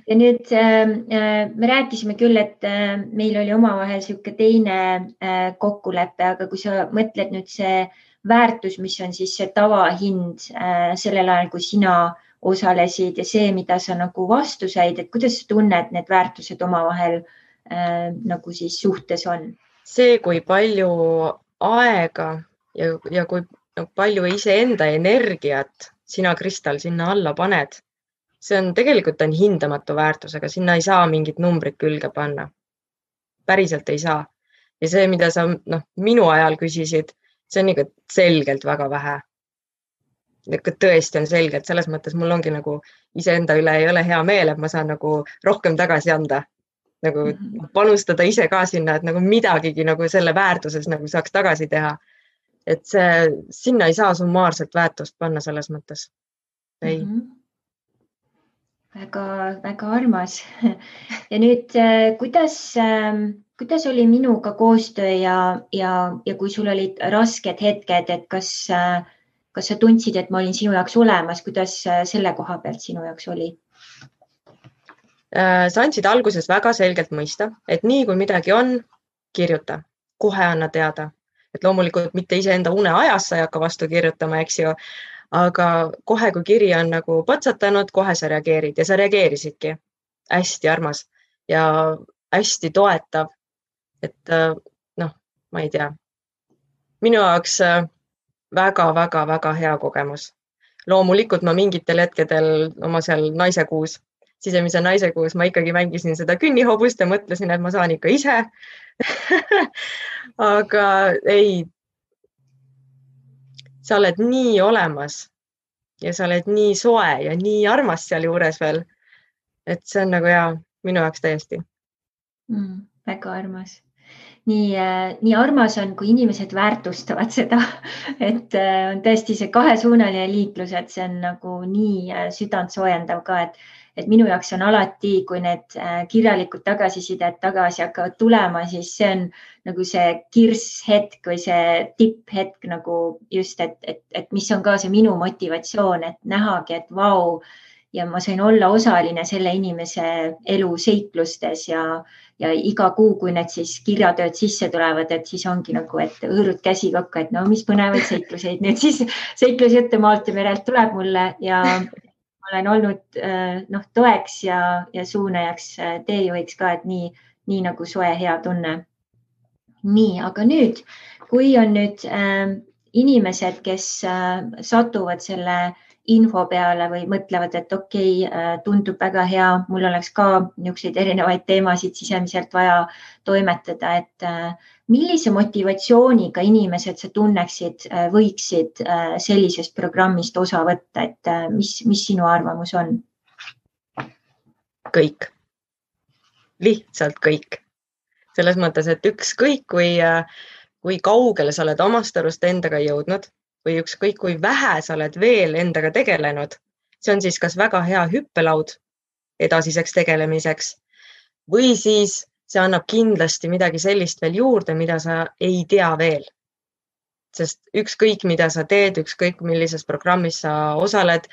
Ja nüüd ähm, äh, me rääkisime küll, et äh, meil oli omavahel niisugune teine äh, kokkulepe, aga kui sa mõtled nüüd see väärtus, mis on siis see tavahind sellel ajal, kui sina osalesid ja see, mida sa nagu vastu said, et kuidas sa tunned need väärtused omavahel nagu siis suhtes on? see, kui palju aega ja, ja kui no, palju iseenda energiat sina, Kristal, sinna alla paned, see on tegelikult on hindamatu väärtusega, sinna ei saa mingit numbrit külge panna. päriselt ei saa. ja see, mida sa noh, minu ajal küsisid, see on ikka selgelt väga vähe. ikka tõesti on selgelt, selles mõttes mul ongi nagu iseenda üle ei ole hea meel, et ma saan nagu rohkem tagasi anda nagu mhm. panustada ise ka sinna, et nagu midagigi nagu selle väärtuses nagu saaks tagasi teha. et see, sinna ei saa summaarselt väärtust panna selles mõttes. ei mm. -hmm väga-väga armas. *laughs* ja nüüd, äh, kuidas, ähm, kuidas oli minuga koostöö ja, ja, ja kui sul olid rasked hetked, et kas, äh, kas sa tundsid, et ma olin sinu jaoks olemas, kuidas äh, selle koha pealt sinu jaoks oli? Sa andsid alguses väga selgelt mõista, et nii kui midagi on, kirjuta, kohe anna teada, et loomulikult mitte iseenda uneajas sa ei hakka vastu kirjutama, eks ju. Aga kohe, kui kiri on nagu patsatanud, kohe sa reageerid ja sa reageerisidki. hästi armas ja hästi toetav. et äh, noh, ma ei tea, minu jaoks väga-väga-väga äh, hea kogemus. loomulikult ma mingitel hetkedel oma seal naise kuus sisemise naise, kus ma ikkagi mängisin seda künnihobust ja mõtlesin, et ma saan ikka ise *laughs* aga ei, sa oled nii olemas ja sa oled nii soe ja nii armas sealjuures veel. et see on nagu ja minu jaoks täiesti mm,. väga armas nii äh,, nii armas on, kui inimesed väärtustavad seda, *laughs* et äh, on tõesti see kahesuunaline liiklus, et see on nagu nii äh, südantsoojendav ka, et et minu jaoks on alati, kui need äh, kirjalikud tagasisidet tagasi hakkavad tulema, siis see on nagu see kirsshetk või see tipphetk nagu just, et, et, et mis on ka see minu motivatsioon, et nähagi, et vau ja ma sain olla osaline selle inimese elu seiklustes ja, ja iga kuu, kui need siis kirjatööd sisse tulevad, et siis ongi nagu, et hõõrud käsi kokku, et no mis põnevaid seikluseid. Nüüd siis seiklusjutte maalt ja merelt tuleb mulle ja olen olnud äh, noh, toeks ja, ja suunajaks, äh, teejuhiks ka, et nii, nii nagu soe hea tunne. nii, aga nüüd, kui on nüüd äh, inimesed, kes äh, satuvad selle info peale või mõtlevad, et okei okay,, äh, tundub väga hea, mul oleks ka niisuguseid erinevaid teemasid sisemiselt vaja toimetada, et äh, millise motivatsiooniga inimesed sa tunneksid, äh, võiksid sellisest programmist osa võtta, et mis, mis sinu arvamus on? kõik, lihtsalt kõik. selles mõttes, et ükskõik kui, kui kaugele sa oled omast arust endaga jõudnud või ükskõik kui vähe sa oled veel endaga tegelenud, see on siis kas väga hea hüppelaud edasiseks tegelemiseks või siis see annab kindlasti midagi sellist veel juurde, mida sa ei tea veel. sest ükskõik, mida sa teed, ükskõik millises programmis sa osaled,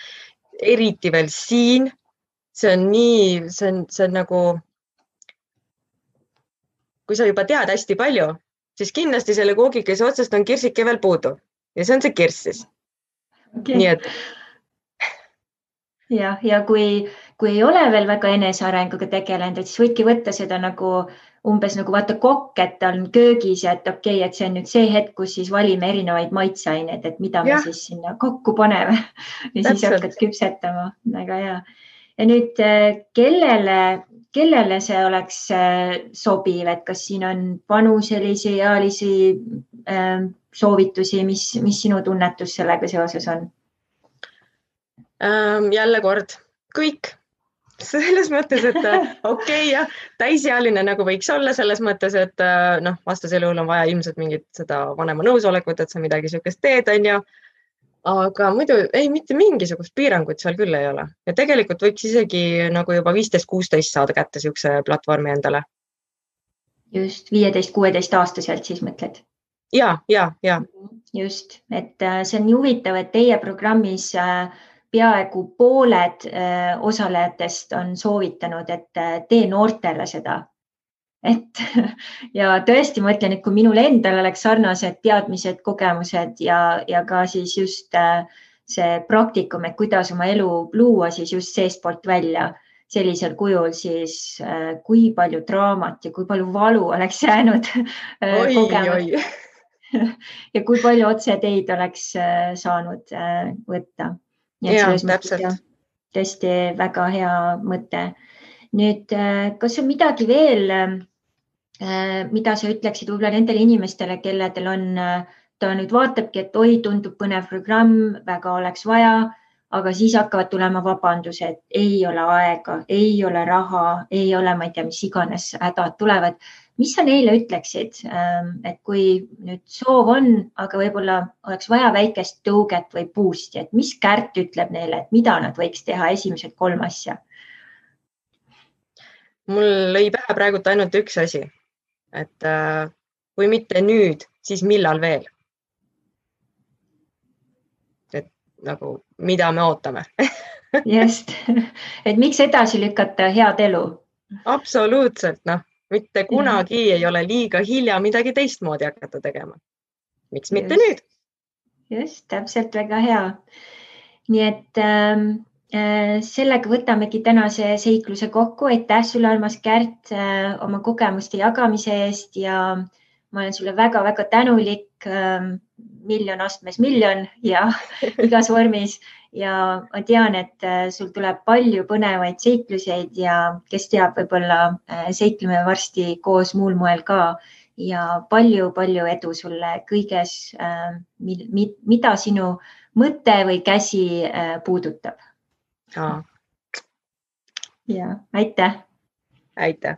eriti veel siin, see on nii, see on, see on nagu kui sa juba tead hästi palju, siis kindlasti selle koogikese otsast on kirsike veel puudu ja see on see kirss siis okay.. nii et. jah, ja kui, kui ei ole veel väga enesearenguga tegelenud, et siis võidki võtta seda nagu umbes nagu vaata kokk, et ta on köögis ja et okei okay,, et see on nüüd see hetk, kus siis valime erinevaid maitseaineid, et mida ja. me siis sinna kokku paneme *laughs* ja Täpselt. siis hakkad küpsetama, väga hea. ja nüüd kellele, kellele see oleks äh, sobiv, et kas siin on vanuselisi, ealisi äh, soovitusi, mis, mis sinu tunnetus sellega seoses on ähm,? jälle kord, kõik selles mõttes, et äh, *laughs* okei okay, jah, täisealine nagu võiks olla selles mõttes, et noh, vastasel juhul on vaja ilmselt mingit seda vanema nõusolekut, et sa midagi niisugust teed, onju. Aga muidu ei, mitte mingisugust piirangut seal küll ei ole ja tegelikult võiks isegi nagu juba viisteist, kuusteist saada kätte niisuguse platvormi endale. just viieteist, kuueteist aastaselt siis mõtled? ja, ja, ja. just, et äh, see on nii huvitav, et teie programmis äh, peaaegu pooled äh, osalejatest on soovitanud, et tee noortele seda. Et *laughs* ja tõesti, ma ütlen, et kui minul endal oleks sarnased teadmised, kogemused ja, ja ka siis just äh, see praktikum, et kuidas oma elu luua siis just seestpoolt välja. Sellisel kujul, siis kui palju draamat ja kui palju valu oleks jäänud kogemata. *laughs* Ja kui palju otseteid oleks saanud võtta. Ja, jah, tõesti väga hea mõte. nüüd, äh, kas on midagi veel, äh, mida sa ütleksid võib-olla nendele inimestele, kelledel on, äh, ta nüüd vaatabki, et oi, tundub põnev programm, väga oleks vaja, aga siis hakkavad tulema vabandused, ei ole aega, ei ole raha, ei ole, ma ei tea, mis iganes hädad tulevad. Mis sa neile ütleksid, ähm, et kui nüüd soov on, aga võib-olla oleks vaja väikest tõuget või boost'i, et mis Kärt ütleb neile, et mida nad võiks teha, esimesed kolm asja? mul lõi pähe praegult ainult üks asi, et äh, kui mitte nüüd, siis millal veel? et nagu, mida me ootame *laughs* just, et miks edasi lükata head elu? absoluutselt, noh mitte kunagi ja. ei ole liiga hilja midagi teistmoodi hakata tegema. miks mitte just. nüüd? just, täpselt, väga hea. nii et ähm, äh, sellega võtamegi tänase seikluse kokku. aitäh sulle, armas Kärt äh,, oma kogemuste jagamise eest ja ma olen sulle väga-väga tänulik äh,. miljon astmes miljon ja *laughs* igas vormis ja ma tean, et äh, sul tuleb palju põnevaid seikluseid ja kes teab, võib-olla äh, seikleme varsti koos muul moel ka ja palju-palju edu sulle kõiges, äh, mida sinu mõte või käsi puudutab. Ja aitäh. aitäh